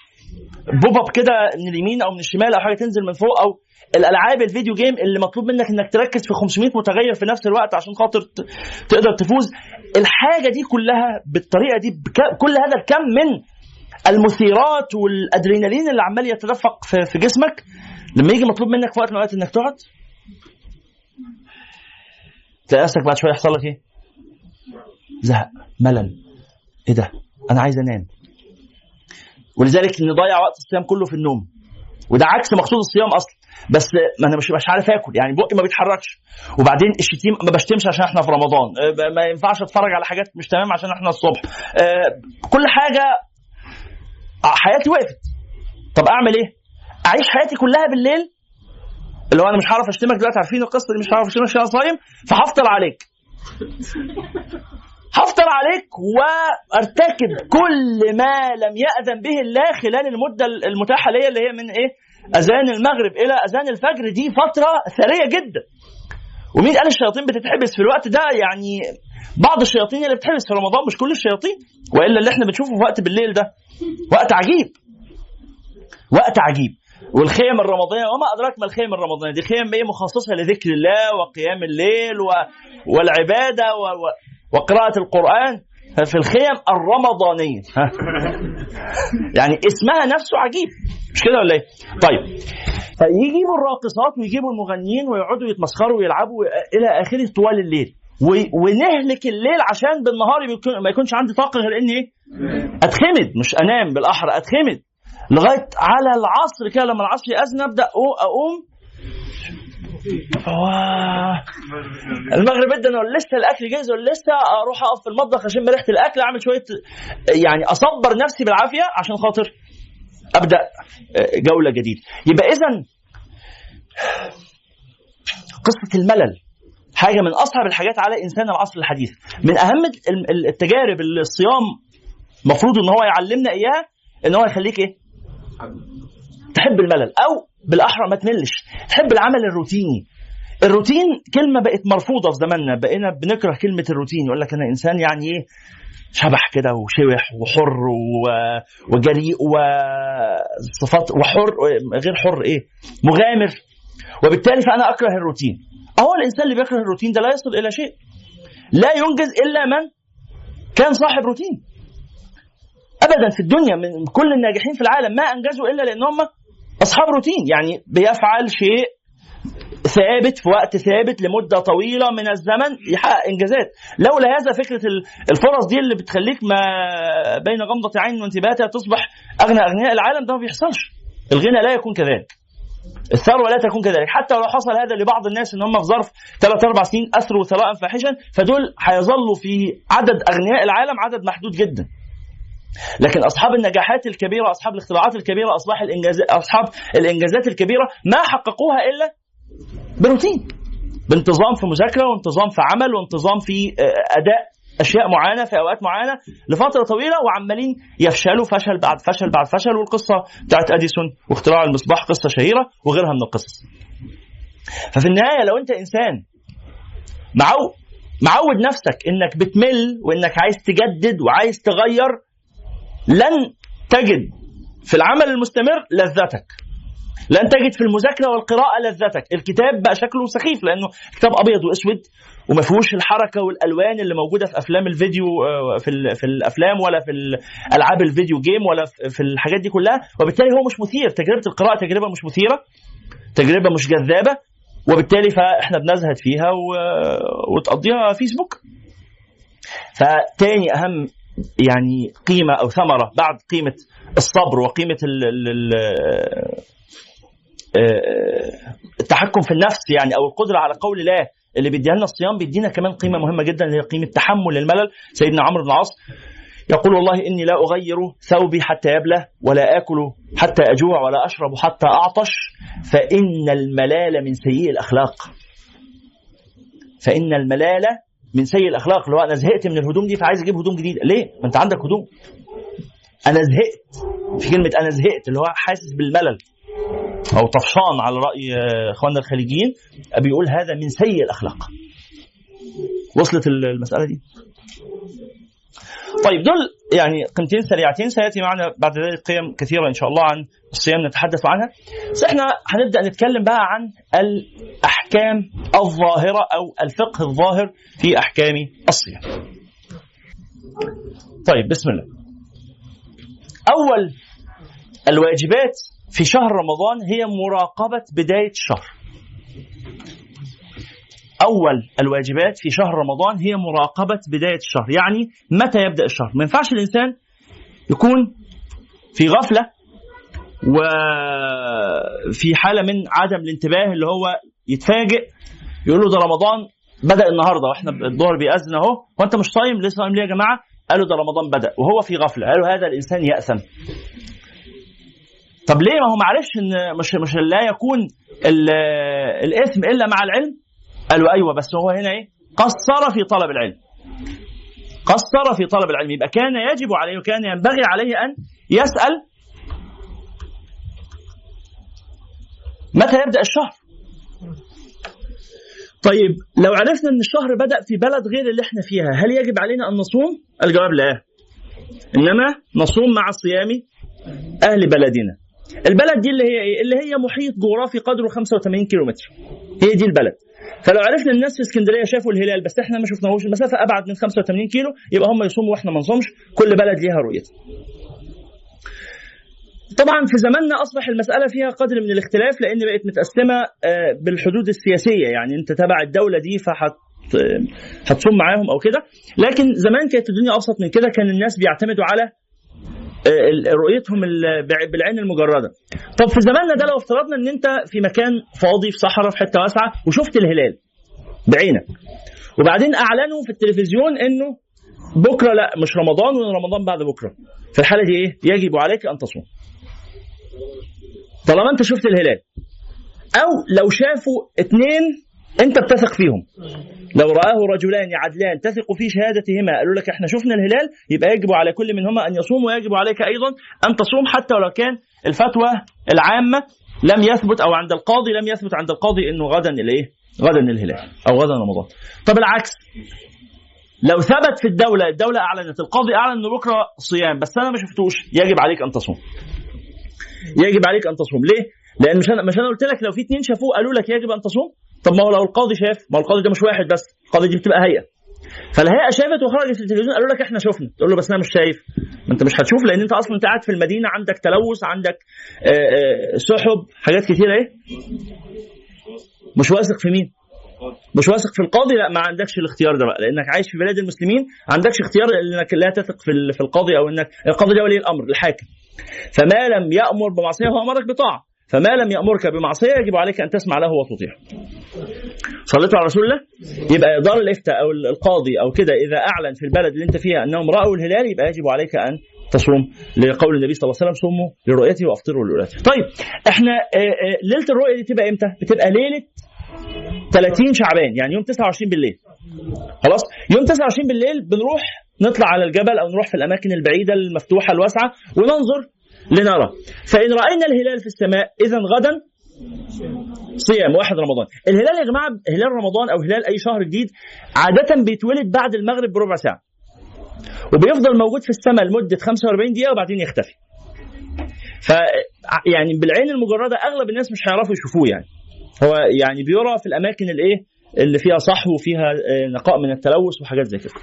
pop up كده من اليمين أو من الشمال أو حاجة تنزل من فوق أو الألعاب ال video game اللي مطلوب منك إنك تركز في 500 متغير في نفس الوقت عشان خاطر تقدر تفوز. الحاجة دي كلها بالطريقة دي كل هذا الكم من المثيرات والأدرينالين اللي عمال يتدفق في جسمك لما يجي مطلوب منك في وقت من الاوقات إنك تقعد؟ تلاقي نفسك بعد شوية يحصل لك إيه؟ زهق ملل. إيه ده؟ أنا عايز أنام. ولذلك نضيع وقت الصيام كله في النوم. وده عكس مقصود الصيام أصلا. بس ما أنا مش مش عارف آكل. يعني بقي ما بيتحركش. وبعدين الشتيم ما بشتمش عشان إحنا في رمضان. آه، ما ينفعش أتفرج على حاجات مش تمام عشان إحنا الصبح. آه، كل حاجة آه، حياتي وقفت. طب أعمل إيه؟ أعيش حياتي كلها بالليل؟ اللي هو أنا مش هعرف أشتمك دلوقتي عارفين القصة دي؟ مش هعرف أشتمك عشان أنا صايم فهفطر عليك. هفطر عليك وأرتكب كل ما لم يأذن به الله خلال المدة المتاحة ليا اللي هي من إيه؟ أذان المغرب إلى أذان الفجر. دي فترة ثرية جدا. ومين قال الشياطين بتتحبس في الوقت ده؟ يعني بعض الشياطين اللي بتحبس في رمضان مش كل الشياطين. وإلا اللي إحنا بنشوفه في وقت بالليل ده وقت عجيب. وقت عجيب. والخيم الرمضانية وما أدراك ما الخيم الرمضانية دي خيم إيه مخصصة لذكر الله وقيام الليل و... والعبادة و... و... وقراءة القرآن؟ في الخيم الرمضانية. يعني اسمها نفسه عجيب. مش كده ولا إيه؟ طيب. فيجيبوا الراقصات ويجيبوا المغنيين ويقعدوا يتمسخروا ويلعبوا إلى اخره طوال الليل. ونهلك الليل عشان بالنهار ما يكونش عندي طاقة غير إني إيه؟ أتخمد. مش أنام بالأحرى أتخمد. لغاية على العصر كده لما العصر يأذن أبدأ أقوم. آه. المغرب ادن ولا لسه الأكل جاهز ولا لسه؟ أروح أقف في المطبخ أشم ريحة الأكل أعمل شوية يعني أصبر نفسي بالعافية عشان خاطر أبدأ جولة جديدة. يبقى إذا قصة الملل حاجة من أصعب الحاجات على إنسان العصر الحديث. من أهم ال- ال- التجارب اللي الصيام المفروض إن هو يعلمنا إياها إن هو يخليك إيه؟ تحب الملل أو بالأحرى ما تملش. تحب العمل الروتيني. الروتين كلمة بقت مرفوضة في زماننا. بقينا بنكره كلمة الروتين. يقول لك أنا إنسان يعني إيه؟ شبح كده وشوح وحر وجريء وصفات وحر غير حر إيه؟ مغامر. وبالتالي فأنا أكره الروتين. أهو الإنسان اللي بيكره الروتين ده لا يصل إلى شيء. لا ينجز إلا من كان صاحب روتين. ابدا في الدنيا من كل الناجحين في العالم ما أنجزوا إلا لأن هم أصحاب روتين. يعني بيفعل شيء ثابت في وقت ثابت لمدة طويلة من الزمن يحقق إنجازات. لولا هذا فكرة ال- الفرص دي اللي بتخليك ما بين غمضة عين وانتباهها تصبح أغنى أغنياء العالم ده ما بيحصلش. الغنى لا يكون كذلك. الثروة لا تكون كذلك. حتى لو حصل هذا لبعض الناس إن هم في ظرف ثلاث أربع سنين أثروا ثراء فاحشا فدول هيظلوا في عدد أغنياء العالم عدد محدود جدا. لكن أصحاب النجاحات الكبيرة أصحاب الاختراعات الكبيرة اصبح الانجاز أصحاب الإنجازات الكبيرة ما حققوها إلا بروتين بانتظام في مذاكرة وانتظام في عمل وانتظام في آه، أداء أشياء معينة في أوقات معينة لفترة طويلة وعمالين يفشلوا فشل بعد فشل بعد فشل والقصة بتاعت أديسون واختراع المصباح قصة شهيرة وغيرها من القصص. ففي النهاية لو أنت إنسان معو معود نفسك إنك بتمل وإنك عايز تجدد وعايز تغير لن تجد في العمل المستمر لذتك. لن تجد في المذاكرة والقراءة لذتك. الكتاب بقى شكله سخيف لأنه كتاب أبيض وأسود وما فيهوش الحركة والألوان اللي موجودة في أفلام الفيديو آه، في في الأفلام ولا في ال- العاب الفيديو جيم ولا في- الحاجات دي كلها. وبالتالي هو مش مثير. تجربة القراءة تجربة مش مثيرة. تجربة مش جذابة. وبالتالي فإحنا بنزهد فيها و... وتقضيها فيسبوك. فتاني أهم يعني قيمة أو ثمرة بعد قيمة الصبر وقيمة ال... ال... آه، التحكم في النفس يعني أو القدرة على قول الله اللي بيديها لنا الصيام بيدينا كمان قيمة مهمة جدا اللي هي قيمة تحمل الملل. سيدنا عمرو بن العاص يقول والله إني لا أغير ثوبي حتى يبلى ولا آكل حتى أجوع ولا أشرب حتى أعطش. فإن الملال من سيء الأخلاق. فإن الملال من سيء الأخلاق اللي هو أنا زهقت من الهدوم دي فعايز أجيب هدوم جديدة. ليه؟ ما أنت عندك هدوم. أنا زهقت. في كلمة أنا زهقت اللي هو حاسس بالملل. أو طفشان على رأي آه، إخواننا الخليجيين بيقول هذا من سيء الأخلاق. وصلت المسألة دي؟ طيب دول يعني قيمتين سريعتين سيأتي معنا بعد ذلك قيم كثيرة إن شاء الله عن الصيام نتحدث عنها. بس إحنا هنبدأ نتكلم بقى عن الأحكام الظاهرة أو الفقه الظاهر في أحكام الصيام. طيب بسم الله. أول الواجبات في شهر رمضان هي مراقبة بداية الشهر. أول الواجبات في شهر رمضان هي مراقبة بداية الشهر يعني متى يبدأ الشهر. ما ينفعش الإنسان يكون في غفلة وفي حالة من عدم الانتباه اللي هو يتفاجئ يقول له ده رمضان بدأ النهارده وإحنا الظهر بيأذن أهو وأنت مش صايم ليه صايم ليه يا جماعة؟ قالوا ده رمضان بدأ وهو في غفلة قالوا هذا الإنسان يأثم. طب ليه؟ ما هو معرفش إن مش مش لا يكون ال- الإثم إلا مع العلم. قالوا أيوه بس هو هنا إيه؟ قصر في طلب العلم. قصر في طلب العلم. يبقى كان يجب عليه وكان ينبغي عليه أن يسأل متى يبدأ الشهر. طيب لو عرفنا إن الشهر بدأ في بلد غير اللي إحنا فيها هل يجب علينا أن نصوم؟ الجواب لا. إنما نصوم مع صيام أهل بلدنا. البلد دي اللي هي إيه؟ اللي هي محيط جغرافي قدره 85 كيلومتر. هي دي البلد. فلو عرفنا الناس في اسكندرية شافوا الهلال بس إحنا ما شفناهوش المسافة أبعد من 85 كيلو يبقى هم يصوموا وإحنا ما نصومش كل بلد ليها رؤيتها. طبعا في زماننا أصبح المسألة فيها قدر من الاختلاف لأن بقت متقسمة آه، بالحدود السياسية يعني أنت تبع الدولة دي فحت هتصوم معاهم أو كده. لكن زمان كانت الدنيا أبسط من كده كان الناس بيعتمدوا على آه، رؤيتهم ال- بع- بالعين المجردة. طب في زماننا ده لو افترضنا إن أنت في مكان فاضي في صحراء في حتة واسعة وشفت الهلال بعينك وبعدين أعلنوا في التلفزيون إنه بكرة لا مش رمضان رمضان بعد بكرة. في الحالة دي إيه؟ يجب عليك أن تصوم. طالما أنت شفت الهلال. أو لو شافوا اتنين أنت بتثق فيهم لو رآه رجلان عدلان تثق في شهادتهما قالوا لك إحنا شفنا الهلال يبقى يجب على كل منهما أن يصوم ويجب عليك أيضا أن تصوم حتى ولو كان الفتوى العامة لم يثبت أو عند القاضي لم يثبت عند القاضي إنه غدا الايه؟ غدا الهلال أو غدا رمضان. طب العكس لو ثبت في الدولة الدولة أعلنت القاضي أعلن إنه بكرة صيام بس أنا ما شفتوش يجب عليك أن تصوم. يجب عليك أن تصوم ليه؟ لأن مش أنا مش أنا قلت لك لو في اتنين شافوه قالوا لك يجب أن تصوم؟ طب ما هو لو القاضي شاف ما هو القاضي ده مش واحد بس القاضي دي بتبقى هيئة. فالهيئة شافت وخرجت في التلفزيون قالوا لك إحنا شفنا. تقول له بس أنا مش شايف. ما أنت مش هتشوف لأن أنت أصلا أنت قاعد في المدينة عندك تلوث عندك آه، آه، سحب حاجات كتيره إيه؟ مش واثق في مين؟ مش واثق في القاضي؟ لا ما عندكش الاختيار ده بقى. لأنك عايش في بلاد المسلمين ما عندكش اختيار إنك لا تثق في القاضي أو انك القاضي ده ولي الأمر الحاكم. فما لم يأمر بمعصية هو أمرك بطاعة. فما لم يأمرك بمعصية يجب عليك أن تسمع له وتطيعه صليتوا على رسول الله يبقى دار الافتاء أو القاضي أو كده إذا أعلن في البلد اللي أنت فيها أنهم رأوا الهلال يبقى يجب عليك أن تصوم لقول النبي صلى الله عليه وسلم صوموا لرؤيته وأفطروا لرؤيته. طيب إحنا آه، آه، ليلة الرؤية دي تبقى إمتى؟ بتبقى ليلة 30 شعبان يعني يوم 29 بالليل. خلاص؟ يوم 29 بالليل بنروح نطلع على الجبل أو نروح في الأماكن البعيدة المفتوحة الواسعة وننظر لنرى. فإن رأينا الهلال في السماء اذا غدا صيام واحد رمضان. الهلال يا جماعة هلال رمضان أو هلال أي شهر جديد عادة بيتولد بعد المغرب بربع ساعة. وبيفضل موجود في السماء لمدة 45 دقيقة وبعدين يختفي. ف يعني بالعين المجردة أغلب الناس مش هيعرفوا يشوفوه يعني. هو يعني بيرى في الأماكن الايه اللي فيها صحو وفيها آه، نقاء من التلوث وحاجات زي كده.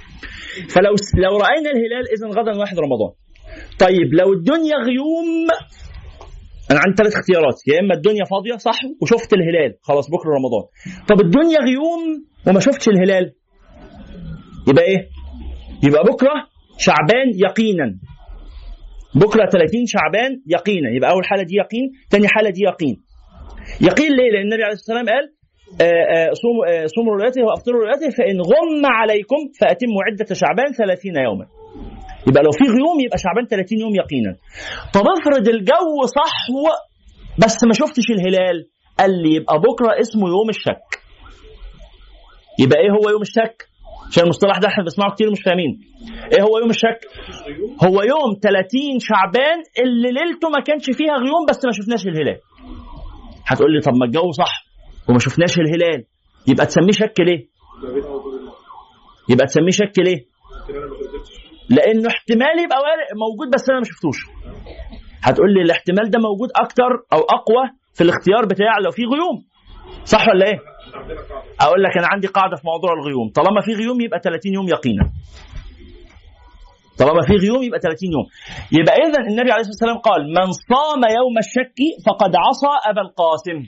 فلو لو رأينا الهلال اذا غدا واحد رمضان. طيب لو الدنيا غيوم أنا عندي ثلاث اختيارات يا إما الدنيا فاضية صح وشفت الهلال خلاص بكرة رمضان. طب الدنيا غيوم وما شفتش الهلال يبقى إيه؟ يبقى بكرة شعبان يقينا. بكرة 30 شعبان يقينا يبقى أول حالة دي يقين ثاني حالة دي يقين. يقين ليه؟ لأن النبي عليه الصلاة والسلام قال آه، آه، صوموا آه، صوموا رؤيته وأفطروا رؤيته فإن غم عليكم فأتموا عدة شعبان 30 يوما. يبقى لو في غيوم يبقى شعبان 30 يوم يقينا. طب افرض الجو صحو بس ما شفتش الهلال. قال لي يبقى بكرة اسمه يوم الشك. يبقى إيه هو يوم الشك؟ عشان المصطلح ده إحنا بنسمعه كتير مش فاهمين. إيه هو يوم الشك؟ هو يوم 30 شعبان اللي ليلته ما كانش فيها غيوم بس ما شفناش الهلال. هتقول لي طب ما الجو صح وما شفناش الهلال. يبقى تسميه شك ليه؟ يبقى تسميه شك ليه؟ لأنه احتمال يبقى موجود بس أنا ما شفتوش. هتقول لي الاحتمال ده موجود أكتر أو أقوى في الاختيار بتاع لو في غيوم. صح ولا إيه؟ أقول لك أنا عندي قاعدة في موضوع الغيوم. طالما في غيوم يبقى 30 يوم يقينا. طالما في غيوم يبقى 30 يوم. يبقى اذا النبي عليه الصلاة والسلام قال من صام يوم الشك فقد عصى أبا القاسم.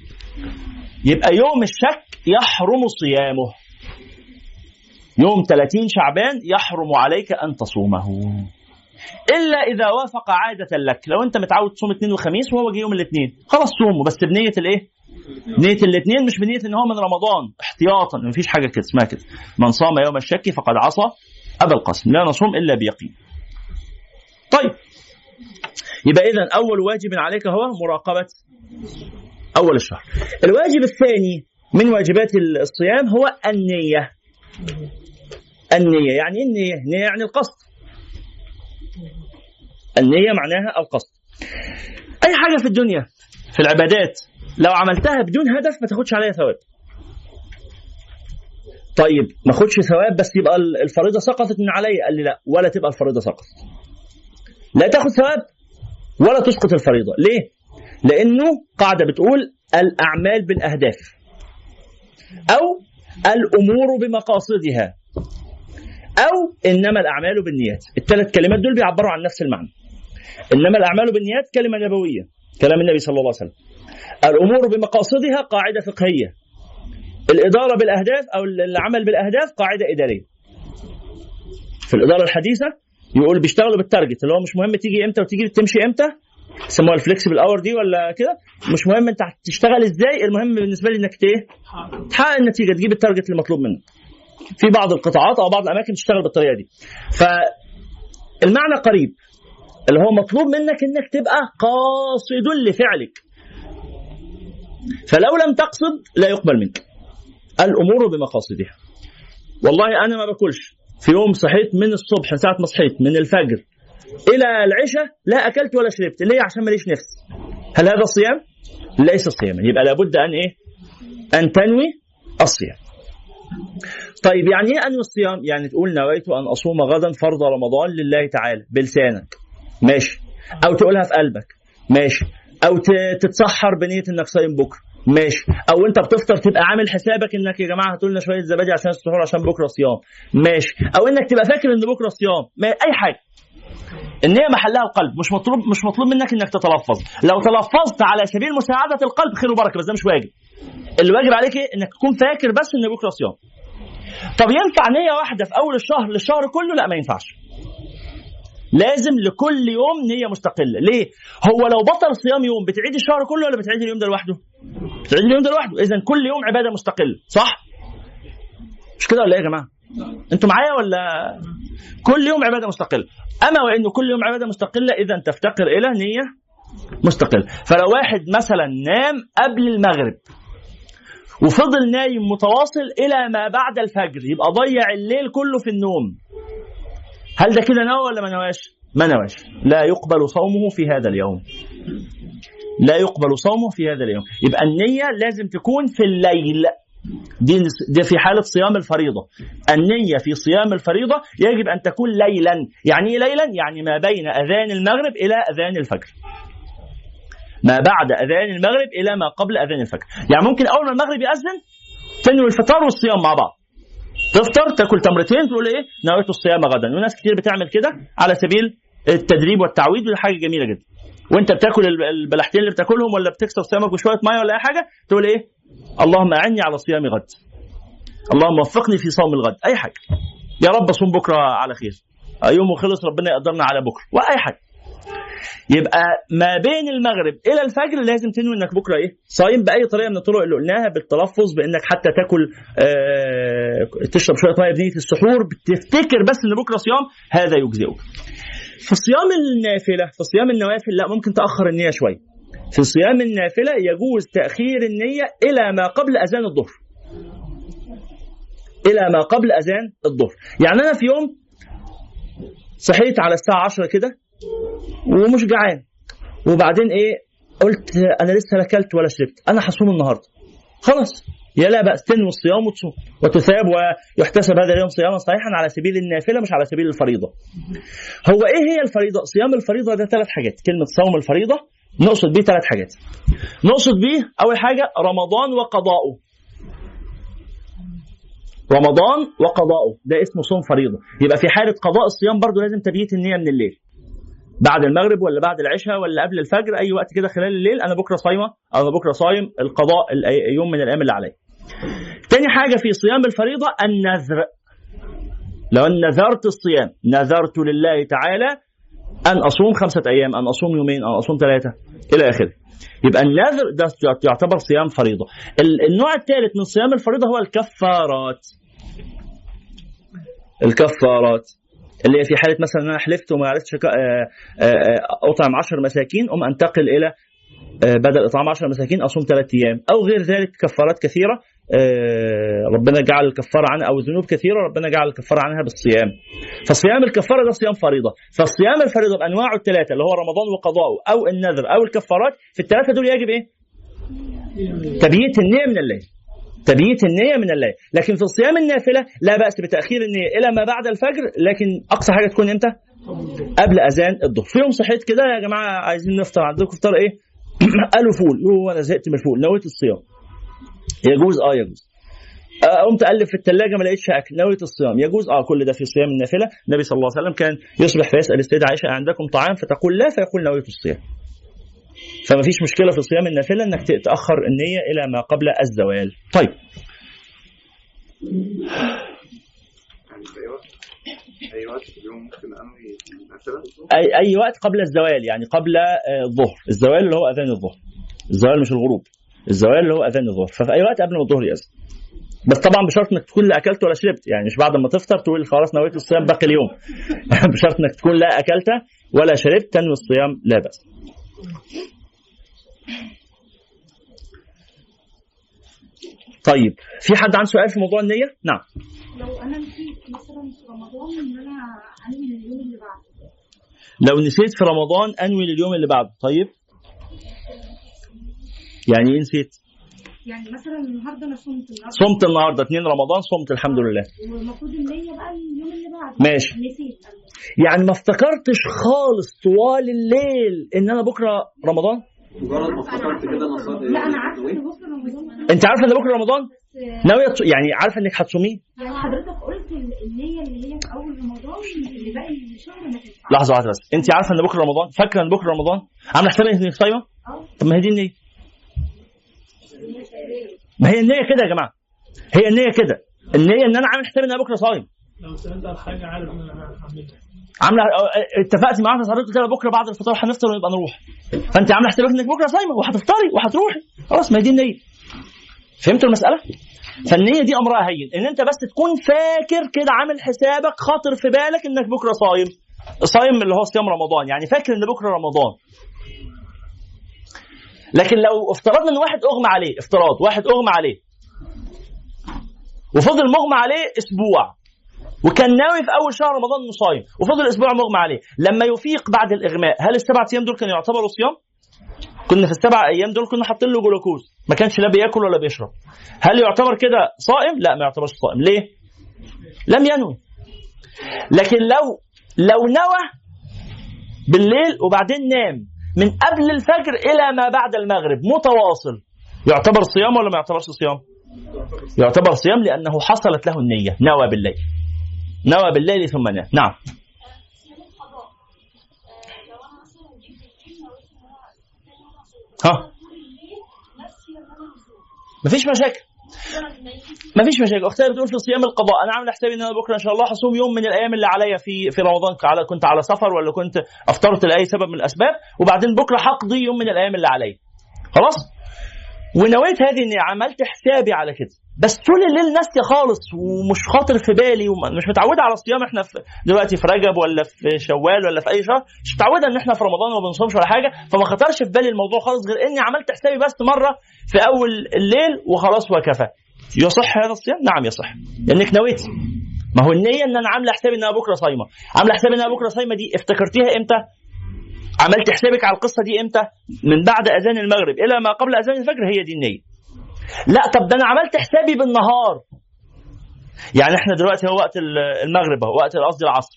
يبقى يوم الشك يحرم صيامه. يوم 30 شعبان يحرم عليك أن تصومه. إلا إذا وافق عادة لك. لو أنت متعود تصوم اثنين وخميس وهو جه يوم الاثنين. خلاص صومه بس بنية الإيه؟ نيه الاثنين مش بنية إن هو من رمضان. احتياطا مفيش حاجة كده اسمها كده. من صام يوم الشك فقد عصى أبا القاسم. لا نصوم إلا بيقين. طيب. يبقى اذا أول واجب عليك هو مراقبة أول الشهر. الواجب الثاني من واجبات الصيام هو النية. النية. يعني إيه النية؟ النية يعني القصد. النية معناها القصد. أي حاجة في الدنيا في العبادات لو عملتها بدون هدف ما تاخدش عليها ثواب. طيب ما أخدش ثواب بس يبقى الفريضة سقطت من عليا قال لي لا ولا تبقى الفريضة سقطت. لا تاخد ثواب ولا تسقط الفريضة. ليه؟ لأنه قاعدة بتقول الأعمال بالأهداف أو الأمور بمقاصدها. أو إنما الأعمال بالنيات. الثلاث كلمات دول بيعبروا عن نفس المعنى. إنما الأعمال بالنيات كلمة نبوية كلام النبي صلى الله عليه وسلم. الأمور بمقاصدها قاعدة فقهية. الإدارة بالأهداف أو العمل بالأهداف قاعدة إدارية. في الإدارة الحديثة يقول بيشتغلوا بال target اللي هو مش مهم تيجي إمتى وتيجي تمشي إمتى. يسموها ال flexible hours دي ولا كده؟ مش مهم أنت هتشتغل إزاي المهم بالنسبة لي إنك إيه؟ تحقق النتيجة تجيب ال target المطلوب منك. في بعض القطاعات أو بعض الأماكن تشتغل بالطريقة دي. فالمعنى قريب اللي هو مطلوب منك إنك تبقى قاصد لفعلك. فلو لم تقصد لا يقبل منك. الأمور بمقاصدها. والله أنا ما باكلش في يوم صحيت من الصبح ساعة ما صحيت من الفجر إلى العشاء لا أكلت ولا شربت. ليه؟ عشان ماليش نفس. هل هذا صيام ليس صياما. يبقى لابد أن إيه؟ أن تنوي الصيام. طيب يعني إيه انوي الصيام؟ يعني تقول نويت أن أصوم غدا فرض رمضان لله تعالى بلسانك. ماشي. أو تقولها في قلبك. ماشي. أو تتسحر بنية إنك صايم بكرة. ماشي. أو أنت بتفطر تبقى عامل حسابك إنك يا جماعة هاتوا لنا شوية زبادي عشان السحور عشان بكرة صيام. ماشي. أو إنك تبقى فاكر إن بكرة صيام. أي حاجة. النية محلها القلب. مش مطلوب مش مطلوب منك إنك تتلفظ. لو تلفظت على سبيل مساعدة القلب خير وبركة بس ده مش واجب. اللي واجب عليك إيه؟ إنك تكون فاكر بس إن بكرة صيام. طب ينفع نية واحدة في أول الشهر للشهر كله؟ لا ما ينفعش. لازم لكل يوم نية مستقلة. ليه؟ هو لو بطل صيام يوم بتعيد الشهر كله ولا بتعيد اليوم ده لوحده؟ بتعيد اليوم ده لوحده. اذا كل يوم عبادة مستقلة صح؟ مش كده ولا إيه يا جماعة؟ أنتوا معايا ولا؟ كل يوم عبادة مستقلة. أما وإنه كل يوم عبادة مستقلة اذا تفتقر إلى نية مستقلة. فلو واحد مثلا نام قبل المغرب وفضل نايم متواصل إلى ما بعد الفجر. يبقى ضيع الليل كله في النوم. هل ده كده نوى ولا ما نواش؟ ما نواش. لا يقبل صومه في هذا اليوم. لا يقبل صومه في هذا اليوم. يبقى النية لازم تكون في الليل. دي دي في حالة صيام الفريضة. النية في صيام الفريضة يجب أن تكون ليلا. يعني إيه ليلا؟ يعني ما بين أذان المغرب إلى أذان الفجر. ما بعد أذان المغرب إلى ما قبل أذان الفجر. يعني ممكن أول ما المغرب يأذن تنوي الفطار والصيام مع بعض. تفطر تاكل تمرتين تقول إيه؟ نويت الصيام غدا. وناس كتير بتعمل كده على سبيل التدريب والتعويض ودي حاجة جميلة جدا. وأنت بتاكل البلحتين اللي بتاكلهم ولا بتكسر صيامك بشوية مية ولا أي حاجة تقول إيه؟ اللهم أعني على صيام غد. اللهم وفقني في صوم الغد. أي حاجة. يا رب أصوم بكرة على خير. يوم خلص ربنا يقدرنا على بكرة. وأي حاجة. يبقى ما بين المغرب إلى الفجر لازم تنوي إنك بكرة إيه؟ صايم بأي طريقة من الطرق اللي قلناها بالتلفظ بإنك حتى تاكل آه تشرب شوية مية بنية السحور بتفتكر بس إن بكرة صيام هذا يجزئك. في صيام النافلة في صيام النوافل لا ممكن تأخر النية شوية في صيام النافلة يجوز تأخير النية إلى ما قبل أذان الظهر. إلى ما قبل أذان الظهر. يعني أنا في يوم صحيت على الساعة 10 كده ومش جعان وبعدين إيه قلت أنا لسه لا أكلت ولا شربت أنا هصوم النهارده خلاص يا لا بأس تنوي الصيام وتصوم وتثاب ويحتسب هذا اليوم صياما صحيحا على سبيل النافلة مش على سبيل الفريضة. هو إيه هي الفريضة؟ صيام الفريضة ده ثلاث حاجات، كلمة صوم الفريضة نقصد بيه ثلاث حاجات. نقصد بيه أول حاجة رمضان وقضاؤه. رمضان وقضاؤه ده اسمه صوم فريضة، يبقى في حالة قضاء الصيام برضه لازم تبييت النية من الليل. بعد المغرب ولا بعد العشاء ولا قبل الفجر أي وقت كده خلال الليل أنا بكرة صايمة أو بكرة صايم القضاء يوم من الأيام اللي عليا. تاني حاجة في صيام الفريضة النذر. لو ان نذرت الصيام نذرت لله تعالى أن أصوم خمسة أيام أن أصوم يومين أن أصوم ثلاثة إلى آخره. يبقى النذر ده يعتبر صيام فريضة. النوع الثالث من صيام الفريضة هو الكفارات. الكفارات اللي في حالة مثلا أنا حلفت وما عرفتش أطعم 10 مساكين ام أنتقل إلى بدل إطعام 10 مساكين أصوم ثلاث أيام. أو غير ذلك كفارات كثيرة ربنا جعل الكفارة عنها أو ذنوب كثيرة ربنا جعل الكفارة عنها بالصيام. فصيام الكفارة ده صيام فريضة. فالصيام الفريضة بأنواعه الثلاثه اللي هو رمضان وقضاؤه أو النذر أو الكفارات في الثلاثه دول يجب إيه؟ تبييت النية من الليل. تبييت النية من الليل. لكن في صيام النافلة لا بأس بتأخير النية إلى ما بعد الفجر لكن أقصى حاجة تكون إمتى؟ قبل أذان الظهر. في يوم صحيت كده يا جماعة عايزين نفطر عندكم فطار إيه؟ قالوا فول. أوه أنا زهقت من الفول. نويت الصيام. يجوز؟ آه يجوز. قمت اقلب في الثلاجه ما لقيتش أكل. نويت الصيام. يجوز؟ آه كل ده في صيام النافلة. النبي صلى الله عليه وسلم كان يصبح فيسأل السيدة عائشة عندكم طعام؟ فتقول لا فيقول نويت الصيام. فما فيش مشكلة في صيام النافلة إنك تاخر النية إلى ما قبل الزوال. طيب. أي وقت في اليوم ممكن مثلا أي أي وقت قبل الزوال يعني قبل الظهر. الزوال اللي هو أذان الظهر. الزوال مش الغروب. الزوال اللي هو أذان الظهر. ففي أي وقت قبل ما الظهر يأذن بس طبعا بشرط إنك تكون لا أكلت ولا شربت. يعني مش بعد ما تفطر تقول خلاص نويت الصيام باقي اليوم. بشرط إنك تكون لا أكلت ولا شربت تنوي الصيام لا بأس. طيب في حد عنده سؤال في موضوع النية؟ نعم لو أنا نسيت مثلا في رمضان إن أنا أنوي لليوم اللي بعده لو نسيت في رمضان أنوي لليوم اللي بعده طيب يعني إيه نسيت؟ يعني مثلا النهارده أنا صمت النهارده. صمت النهارده 2 رمضان صمت الحمد لله. والمفروض النية بقى اليوم اللي بعده. ماشي. نسيت. يعني ما افتكرتش خالص طوال الليل إن أنا بكرة رمضان؟ مجرد ما افتكرت كده أنا صادق لا أنا عارفة إن بكرة رمضان. أنت عارفة إن بكرة رمضان؟ بس ناوية يعني عارفة إنك هتصوميه يعني حضرتك قلت ال- النية اللي هي في أول رمضان اللي باقي الشهر ما تنفعش. لحظة واحدة بس. أنت عارفة إن بكرة رمضان؟ فاكرة إن بكرة رمضان؟ عاملة حسابك إنك صايمه أه. طب ما هي دي النية. ما هي النية كده يا جماعة. هي النية كده. النية إن أنا عامل حسابي ان أنا بكره صايم. لو سألت على حاجة عارف إن أنا عامله اتفقت معاها في حضرتك كده بكرة بعد الفطار هنفطر ونبقى نروح. فأنت عامله حسابك إنك بكرة صايمة وهتفطري وهتروحي. خلاص ما هي دي النية. فهمتوا المسألة؟ فالنية دي أمرها هين. إن أنت بس تكون فاكر كده عامل حسابك خاطر في بالك إنك بكرة صايم. صايم اللي هو صيام رمضان. يعني فاكر إن بكرة رمضان. لكن لو افترضنا إن واحد أغمى عليه افتراض واحد أغمى عليه. وفضل مغمى عليه أسبوع. وكان ناوي في أول شهر رمضان إنه صايم. وفضل أسبوع مغمى عليه. لما يفيق بعد الإغماء هل السبع أيام دول كانوا يعتبروا صيام؟ كنا في السبع أيام دول كنا حاطين له جلوكوز. ما كانش لا بياكل ولا بيشرب. هل يعتبر كده صائم؟ لا ما يعتبرش صائم. ليه؟ لم ينوي. لكن لو لو نوى بالليل وبعدين نام من قبل الفجر إلى ما بعد المغرب متواصل. يعتبر صيام ولا ما يعتبرش صيام؟ يعتبر صيام لأنه حصلت له النية نوى بالليل. نوى بالليل ثم نام. نعم. ها؟ مفيش مشاكل. مفيش مشاكل. أختي بتقول في صيام القضاء. أنا عامل حسابي ان أنا بكرة إن شاء الله هصوم يوم من الأيام اللي عليا في في رمضان. على كنت على سفر ولا كنت أفطرت لأي سبب من الأسباب. وبعدين بكرة هقضي يوم من الأيام اللي عليا. خلاص؟ ونويت هذه إني عملت حسابي على كده. بس طول الليل ناسية خالص ومش خاطر في بالي ومش متعودة على الصيام إحنا في دلوقتي في رجب ولا في شوال ولا في أي شهر مش متعودة إن إحنا في رمضان وما بنصومش ولا حاجة فما خطرش في بالي الموضوع خالص غير إني عملت حسابي بس مرة في أول الليل وخلاص وكفى يصح هذا الصيام؟ نعم يصح لأنك نويتي ما هو النية إن أنا عاملة حسابي إن أنا بكرة صايمة عاملة حسابي إن أنا بكرة صايمة دي افتكرتيها إمتى؟ عملت حسابك على القصة دي إمتى؟ من بعد أذان المغرب إلى ما قبل أذان الفجر هي دي النية. لا طب ده أنا عملت حسابي بالنهار. يعني إحنا دلوقتي هو وقت المغرب أهو وقت قصدي العصر.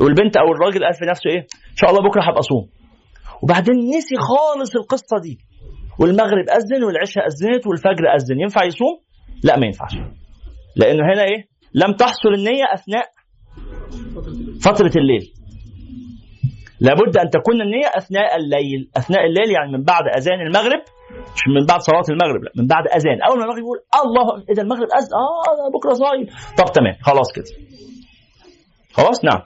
والبنت أو الراجل قال في نفسه إيه؟ إن شاء الله بكرة هبقى أصوم. وبعدين نسي خالص القصة دي. والمغرب أذن والعشاء أذنت والفجر أذن، ينفع يصوم؟ لا ما ينفعش. لأنه هنا إيه؟ لم تحصل النية أثناء فترة الليل. لابد أن تكون النية أثناء الليل، أثناء الليل يعني من بعد أذان المغرب مش من بعد صلاة المغرب لا من بعد أذان، أول ما المغرب يقول الله إذا المغرب أذن آه أنا بكرة صايم، طب تمام خلاص كده. خلاص نعم.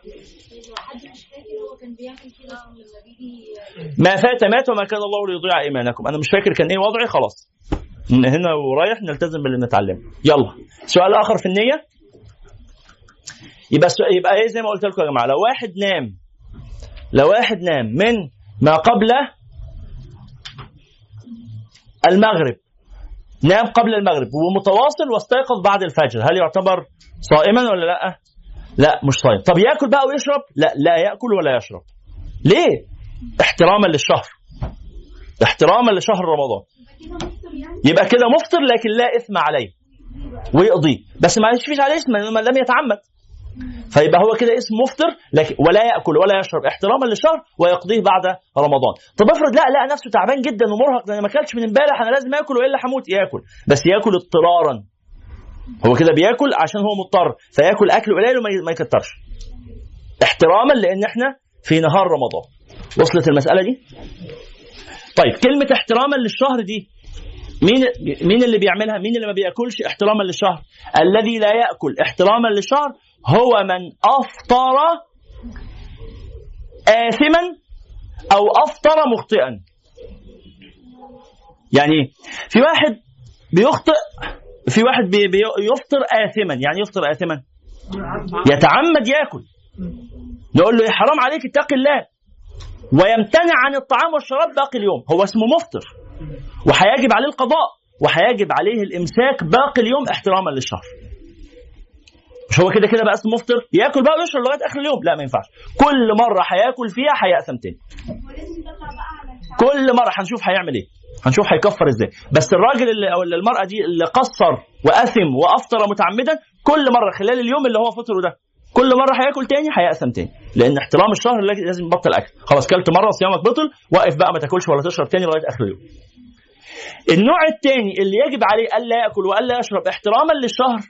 ما فات مات وما كان الله ليضيع إيمانكم، أنا مش فاكر كان إيه وضعي خلاص. من هنا ورايح نلتزم باللي نتعلمه. يلا سؤال آخر في النية يبقى يبقى إيه زي ما قلت لكم يا جماعة لو واحد نام لو واحد نام من ما قبل المغرب. نام قبل المغرب ومتواصل واستيقظ بعد الفجر. هل يعتبر صائما ولا لا؟ لا مش صائم. طب ياكل بقى ويشرب؟ لا لا ياكل ولا يشرب. ليه؟ احتراما للشهر. احتراما لشهر رمضان. يبقى كده مفطر لكن لا إثم عليه. ويقضيه. بس ما فيش عليه لأنه لم يتعمد. فيبقى هو كده اسم مفطر لكن ولا يأكل ولا يشرب احتراما للشهر ويقضيه بعد رمضان. طب افرض لا لقى نفسه تعبان جدا ومرهق ده أنا ما أكلتش من امبارح أنا لازم آكل وإلا هموت يأكل. بس يأكل اضطرارا. هو كده بيأكل عشان هو مضطر فيأكل أكل قليل وما يكترش. احتراما لأن إحنا في نهار رمضان. وصلت المسألة دي؟ طيب كلمة احتراما للشهر دي مين مين اللي بيعملها؟ مين اللي ما بيأكلش احتراما للشهر؟ الذي لا يأكل احتراما للشهر هو من أفطر آثما أو أفطر مخطئا. يعني إيه؟ في واحد بيخطئ في واحد بي بيفطر آثما، يعني يفطر آثما يتعمد ياكل. نقول له يا حرام عليك اتق الله ويمتنع عن الطعام والشراب باقي اليوم، هو اسمه مفطر. وهيجب عليه القضاء وهيجب عليه الإمساك باقي اليوم احتراما للشهر مش هو كده كده بقى اسمه مفطر؟ ياكل بقى ويشرب لغاية آخر اليوم. لا ما ينفعش. كل مرة هياكل فيها هيأثم تاني كل مرة هنشوف هيعمل إيه؟ هنشوف هيكفر إزاي. بس الراجل اللي أو المرأة دي اللي قصر وأثم وأفطر متعمدا كل مرة خلال اليوم اللي هو فطره ده كل مرة هياكل تاني هيأثم تاني لأن احترام الشهر لاز- لازم يبطل أكل. خلاص كلت مرة صيامك بطل وقف بقى ما تاكلش ولا تشرب تاني لغاية آخر اليوم. النوع الثاني اللي يجب عليه ألا يأكل وألا يشرب احتراما للشهر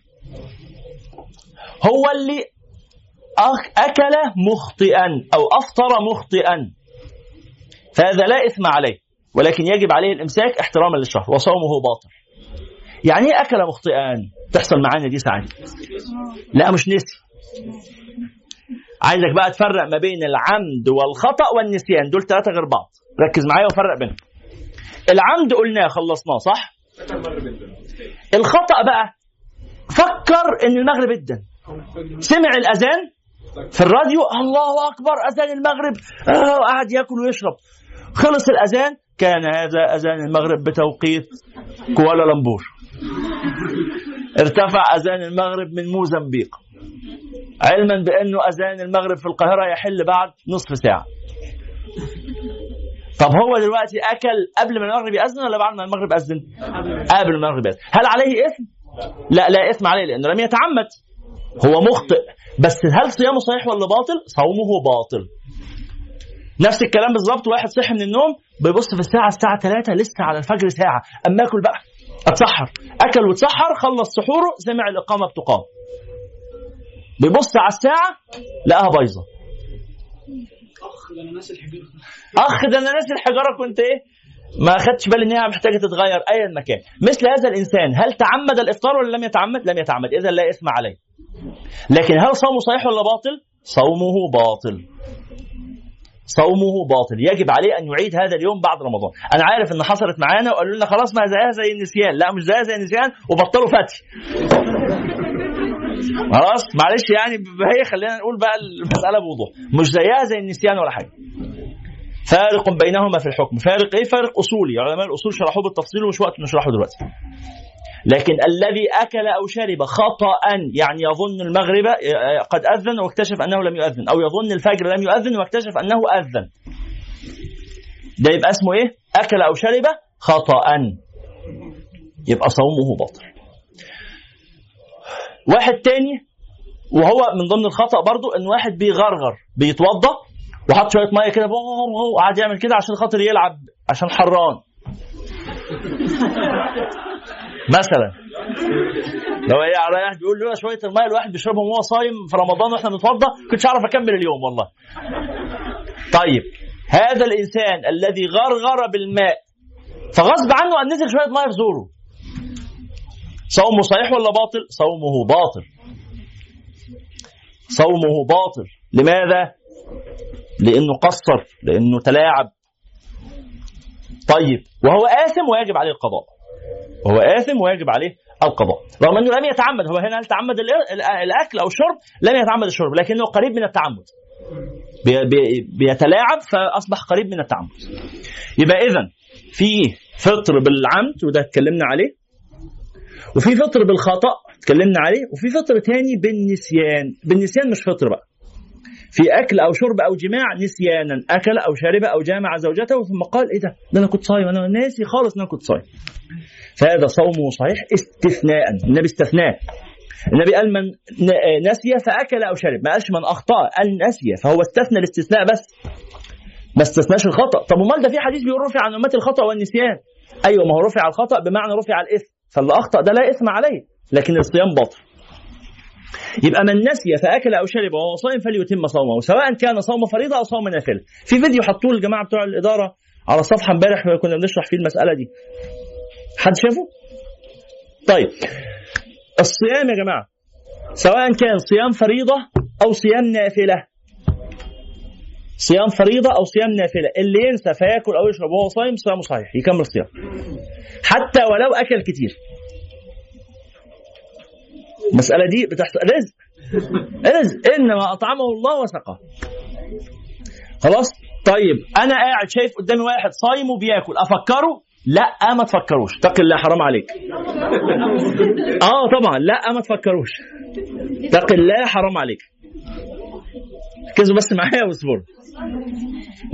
هو اللي أك- أكل مخطئا أو أفطر مخطئا. فهذا لا إثم عليه ولكن يجب عليه الإمساك احتراما للشهر وصومه باطل. يعني إيه أكل مخطئا؟ تحصل معانا دي ساعات لا مش نسي عايزك بقى تفرق ما بين العمد والخطأ والنسيان دول ثلاثة غير بعض. ركز معايا وفرق بينهم. العمد قلناه خلصناه صح؟ الخطأ بقى فكر إن المغرب ادن سمع الأذان في الراديو. الله أكبر أذان المغرب. آه وقعد ياكل ويشرب. خلص الأذان كان هذا أذان المغرب بتوقيت كوالالمبور. ارتفع أذان المغرب من موزمبيق. علما بأنه أذان المغرب في القاهرة يحل بعد نصف ساعة. طب هو دلوقتي أكل قبل ما المغرب يأذن ولا بعد ما المغرب اذن قبل ما المغرب يأذن. هل عليه إثم؟ لا لا إثم عليه لأنه لم يتعمد. هو مخطئ. بس هل صيامه صحيح ولا باطل؟ صومه باطل. نفس الكلام بالظبط واحد صحي من النوم بيبص في الساعة الساعة 3 لسه على الفجر ساعة. أما أكل بقى أتسحر. أكل واتسحر خلص سحوره سمع الإقامة بتقام. بيبص على الساعة لقاها بايظة. أخ ده أنا ناس الحجر أخ ده أنا ناسي الحجارة كنت إيه؟ ما خدتش بالي ان هي محتاجة تتغير ايا ما كان. مثل هذا الإنسان هل تعمد الإفطار ولا لم يتعمد؟ لم يتعمد اذا لا إثم عليه. لكن هل صومه صحيح ولا باطل؟ صومه باطل. صومه باطل. يجب عليه أن يعيد هذا اليوم بعد رمضان. أنا عارف إن حصلت معانا وقالوا لنا خلاص ما زيها زي النسيان. لا مش زيها زي النسيان وبطلوا فتي خلاص؟ معلش يعني هي خلينا نقول بقى المسألة بوضوح. مش زيها زي النسيان ولا حاجة. فارق بينهما في الحكم. فارق إيه؟ فارق أصولي. علماء الأصول شرحوه بالتفصيل ومش وقت نشرحه دلوقتي. لكن الذي أكل أو شرب خطأ يعني يظن المغرب قد أذن واكتشف أنه لم يؤذن أو يظن الفجر لم يؤذن واكتشف أنه أذن. ده يبقى اسمه إيه؟ أكل أو شرب خطأ. يبقى صومه باطل. واحد تاني وهو من ضمن الخطأ برضو إن واحد بيغرغر بيتوضأ وحط شوية مية كده وقعد يعمل كده عشان خاطر يلعب عشان حران. مثلا. لو هي رايح بيقول لي شوية المية الواحد بيشربهم وهو صايم في رمضان وإحنا بنتوضا كنتش اعرف أكمل اليوم والله. طيب هذا الإنسان الذي غرغر بالماء فغصب عنه أن نزل شوية مية في زوره. صومه صحيح ولا باطل؟ صومه باطل. صومه باطل. لماذا؟ لأنه قصر لأنه تلاعب. طيب وهو آثم ويجب عليه القضاء. وهو آثم ويجب عليه القضاء. رغم أنه لم يتعمد هو هنا هل تعمد الإ- الأ- الأكل أو الشرب؟ لم يتعمد الشرب لكنه قريب من التعمد. بي بي بيتلاعب فأصبح قريب من التعمد. يبقى اذا في فطر بالعمد وده اتكلمنا عليه. وفي فطر بالخطأ اتكلمنا عليه. وفي فطر تاني بالنسيان. بالنسيان مش فطر بقى. في أكل أو شرب أو جماع نسيانا أكل أو شرب أو جامع زوجته ثم قال إيه ده؟ ده أنا كنت صايم أنا ناسي خالص إن أنا كنت صايم. فهذا صومه صحيح استثناء النبي استثناه. النبي قال من نسي فأكل أو شرب ما قالش من أخطأ قال نسي فهو استثنى الاستثناء بس. ما استثناش الخطأ. طب أمال ده في حديث بيقول رفع عن امتي الخطأ والنسيان. أيوه ما هو رفع الخطأ بمعنى رفع الإثم. فاللي أخطأ ده لا إثم عليه لكن الصيام باطل. يبقى من نسي فاكل أو شرب وهو صائم فليتم صومه سواء كان صوم فريضه أو صوم نافله في فيديو حطوه الجماعة بتوع الإدارة على الصفحه امبارح كنا بنشرح فيه المسألة دي. حد شافه؟ طيب. الصيام يا جماعة سواء كان صيام فريضة أو صيام نافلة. صيام فريضة أو صيام نافلة. اللي ينسى فياكل أو يشرب وهو صايم صيامه صحيح يكمل صيام حتى ولو أكل كتير. المسألة دي بتحصل. رزق رزق إنما أطعمه الله وسقاه خلاص؟ طيب أنا قاعد شايف قدامي واحد صايم وبياكل. أفكره؟ لا ما تفكروش. اتق الله حرام عليك. آه طبعا. لا ما تفكروش. اتق الله حرام عليك. ركزوا بس معايا واصبروا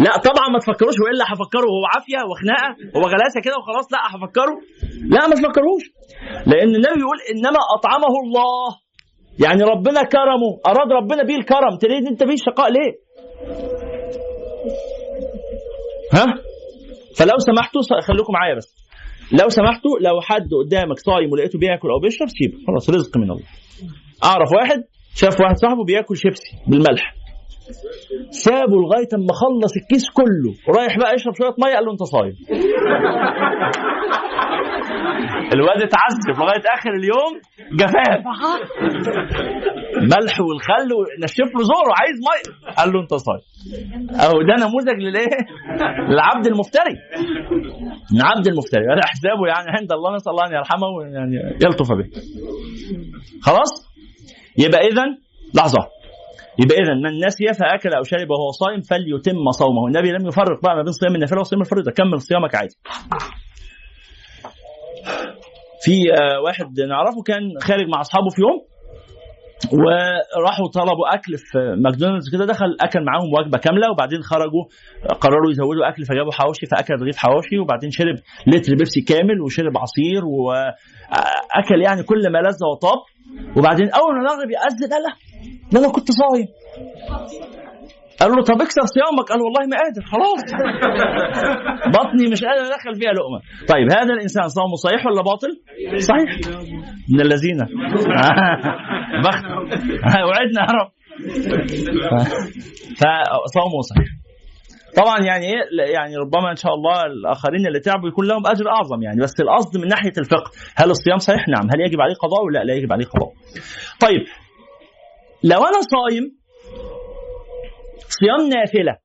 لا طبعا ما تفكروش وإلا هفكره وهو عافية وخناقة هو غلاسة كده وخلاص لا هفكره. لا ما تفكروش لأن النبي يقول إنما أطعمه الله. يعني ربنا كرمه أراد ربنا بيه الكرم تريد أنت بيه الشقاء ليه؟ ها؟ فلو سمحتوا خليكم معايا بس. لو سمحتوا لو حد قدامك صايم ولقيته بياكل أو بيشرب سيبه. خلاص رزق من الله. أعرف واحد شاف واحد صاحبه بياكل شيبسي بالملح. سابه لغاية أما خلص الكيس كله ورايح بقى يشرب شوية مية قال له أنت صايم. الواد اتعذب لغاية آخر اليوم جفاف. ملح والخل ونشف له زوره عايز مية. قال له أنت صايم. أهو ده نموذج للإيه؟ للعبد المفتري. العبد المفتري. هذا حسابه يعني عند الله نسأل الله أن يرحمه ويعني يلطف به. خلاص؟ يبقى اذا لحظة. يبقى اذا من نسي فأكل أو شرب وهو صائم فليتم صومه. النبي لم يفرق بقى ما بين صيام النافلة وصيام الفريضة. كمل صيامك عادي. في آه، واحد نعرفه كان خارج مع أصحابه في يوم وراحوا طلبوا أكل في ماكدونالدز كده دخل أكل معاهم وجبة كاملة وبعدين خرجوا قرروا يزودوا أكل فجابوا حواوشي فأكل رغيف حواوشي وبعدين شرب لتر بيبسي كامل وشرب عصير واكل يعني كل ما لذ وطاب. وبعدين أول ما المغرب يأذن قال لا أنا كنت صايم. قال له طب اكسر صيامك. قال والله ما قادر خلاص. بطني مش قادر أدخل فيها لقمة. طيب هذا الإنسان صومه صحيح ولا باطل؟ صحيح. من الذين. بخت. وعدنا يا رب. فصومه صحيح. طبعا يعني إيه؟ يعني ربما إن شاء الله الآخرين اللي تعبوا يكون لهم أجر أعظم يعني بس القصد من ناحية الفقه هل الصيام صحيح؟ نعم. هل يجب عليه قضاء؟ ولا لا يجب عليه قضاء. طيب لو أنا صايم صيام نافلة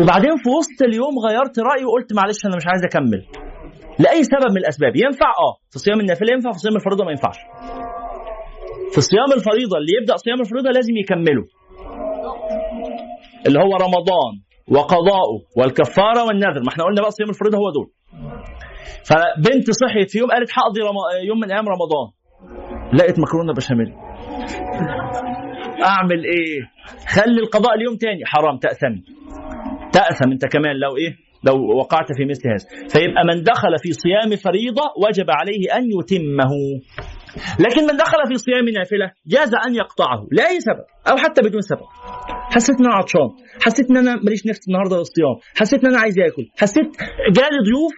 وبعدين في وسط اليوم غيرت رأيي وقلت معلش أنا مش عايز أكمل لأي سبب من الأسباب؟ ينفع؟ آه. في صيام النافلة ينفع في صيام الفريضة ما ينفعش. في صيام الفريضة اللي يبدأ صيام الفريضة لازم يكمله. اللي هو رمضان. وقضاؤه والكفارة والنذر. ما إحنا قلنا بقى صيام الفريضة هو دول. فبنت صحيت في يوم قالت هقضي رم... يوم من أيام رمضان. لقيت مكرونة بشاميل. أعمل إيه؟ خلي القضاء اليوم تاني. حرام تاثمي تأثم أنت كمان لو إيه؟ لو وقعت في مثل هذا. فيبقى من دخل في صيام فريضة وجب عليه أن يتمه. لكن من دخل في صيام نافلة جاز أن يقطعه لاي سبب أو حتى بدون سبب. حسيت إن أنا عطشان حسيت إن أنا ماليش نفس النهارده للصيام حسيت إن أنا عايز آكل حسيت جالي ضيوف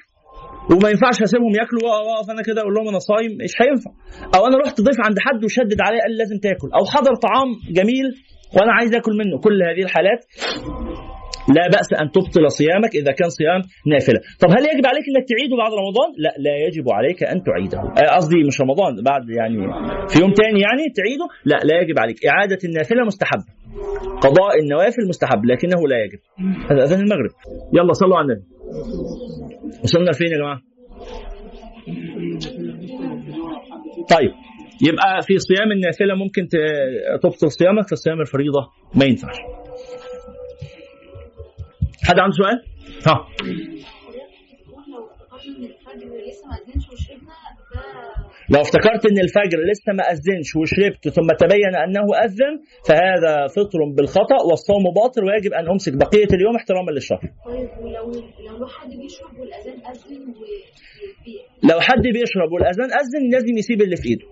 وما ينفعش أسيبهم ياكلوا وأقف أنا كده أقول لهم أنا صايم مش هينفع. أو أنا رحت ضيف عند حد وشدد عليه قال لازم تاكل أو حضر طعام جميل وأنا عايز آكل منه. كل هذه الحالات لا بأس أن تبطل صيامك إذا كان صيام نافلة. طب هل يجب عليك أنك تعيده بعد رمضان؟ لا لا يجب عليك أن تعيده. آه، قصدي مش رمضان بعد يعني في يوم تاني يعني تعيده؟ لا لا يجب عليك. إعادة النافلة مستحب. قضاء النوافل مستحب لكنه لا يجب. هذا أذان المغرب. يلا صلوا على النبي. وصلنا فين يا جماعة؟ طيب يبقى في صيام النافلة ممكن تبطل صيامك في صيام الفريضة. ما ينفعش. حد عنده سؤال؟ ها لو افتكرت إن الفجر لسه ما أذنش وشربت ثم تبين أنه أذن فهذا فطر بالخطأ والصوم باطل ويجب أن أمسك بقية اليوم احتراما للشهر. طيب ولو لو حد بيشرب والاذان اذن و لو حد بيشرب والأذان أذن لازم يسيب اللي في إيده.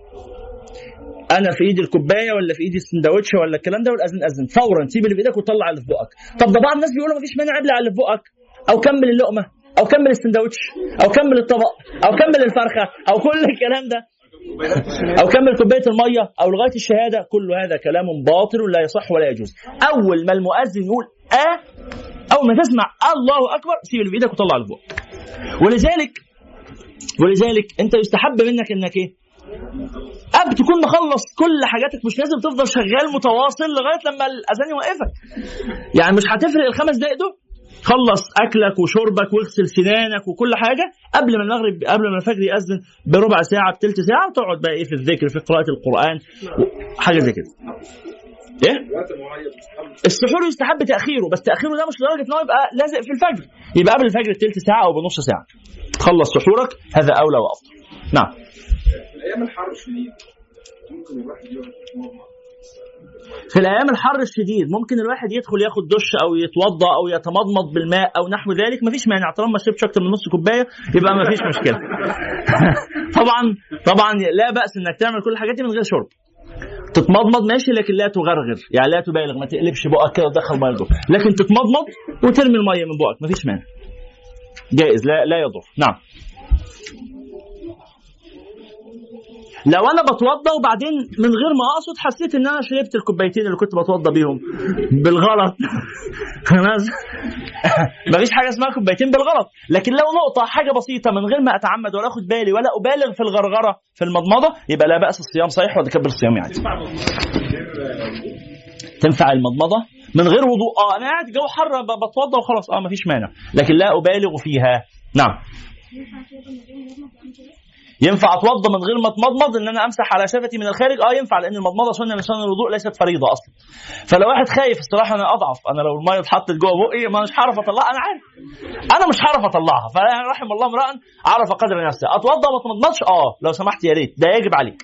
أنا في إيدي الكوباية ولا في إيدي السندوتش ولا الكلام ده والاذان أذن. فورا سيب اللي في إيدك وطلع اللي في بقك. طب ده بعض الناس بيقولوا مفيش مانع ابلع اللي في بقك. أو كمل اللقمة أو كمل السندوتش أو كمل الطبق أو كمل الفرخة أو كل الكلام ده. أو كمل كوباية المية أو لغاية الشهادة. كل هذا كلام باطل لا يصح ولا يجوز. أول ما المؤذن يقول آه أول ما تسمع الله أكبر سيب اللي في إيدك وطلع اللي في بقك. ولذلك ولذلك أنت يستحب منك إنك إيه؟ قبل تكون مخلص كل حاجاتك مش لازم تفضل شغال متواصل لغاية لما الأذان يوقفك. يعني مش هتفرق الخمس دقايق دول؟ خلص أكلك وشربك واغسل سنانك وكل حاجة. قبل ما المغرب قبل ما الفجر يأذن بربع ساعة بثلث ساعة وتقعد بقى إيه في الذكر في قراءة القرآن. حاجة زي كده. إيه؟ السحور يستحب تأخيره بس تأخيره ده مش لدرجة إن هو يبقى لازق في الفجر. يبقى قبل الفجر بثلث ساعة أو بنص ساعة. تخلص سحورك هذا أولى وأفضل. نعم. في الأيام الحر الشديد ممكن الواحد يقعد. في الأيام الحر الشديد ممكن الواحد يدخل ياخد دش أو يتوضأ أو يتمضمض بالماء أو نحو ذلك. مفيش مانع طالما ما شربش أكتر من نص كوباية يبقى مفيش مشكلة. طبعا طبعا لا بأس إنك تعمل كل الحاجات دي من غير شرب. تتمضمض ماشي لكن لا تغرغر. يعني لا تبالغ ما تقلبش بقك كده وتدخل مية جوه. لكن تتمضمض وترمي المية من بقك مفيش مانع. جائز لا لا يضر. نعم. لو أنا بتوضى وبعدين من غير ما أقصد حسيت إن أنا شربت الكوبايتين اللي كنت بتوضى بيهم. بالغلط. خلاص. مفيش حاجة اسمها كوبايتين بالغلط. لكن لو نقطة حاجة بسيطة من غير ما أتعمد ولا أخد بالي ولا أبالغ في الغرغرة في المضمضة يبقى لا بأس الصيام صحيح ولا كبر الصيام عادي تنفع المضمضة. من غير وضوء. آه أنا قاعد جو حر بتوضى وخلاص. آه مفيش مانع. لكن لا أبالغ فيها. نعم. ينفع اتوضى من غير ما اتمضمض ان أنا امسح على شفتي من الخارج؟ آه ينفع لأن المضمضة سنة من سنن الوضوء ليست فريضة أصلا. فلو واحد خايف الصراحة أنا أضعف. أنا لو المية اتحطت جوه بقي ما مش هعرف أطلعها. أنا عارف. أنا مش هعرف أطلعها. فرحم الله امرا عرف قدر نفسه أتوضى وما اتمضمضش؟ آه لو سمحت يا ريت. ده يجب عليك.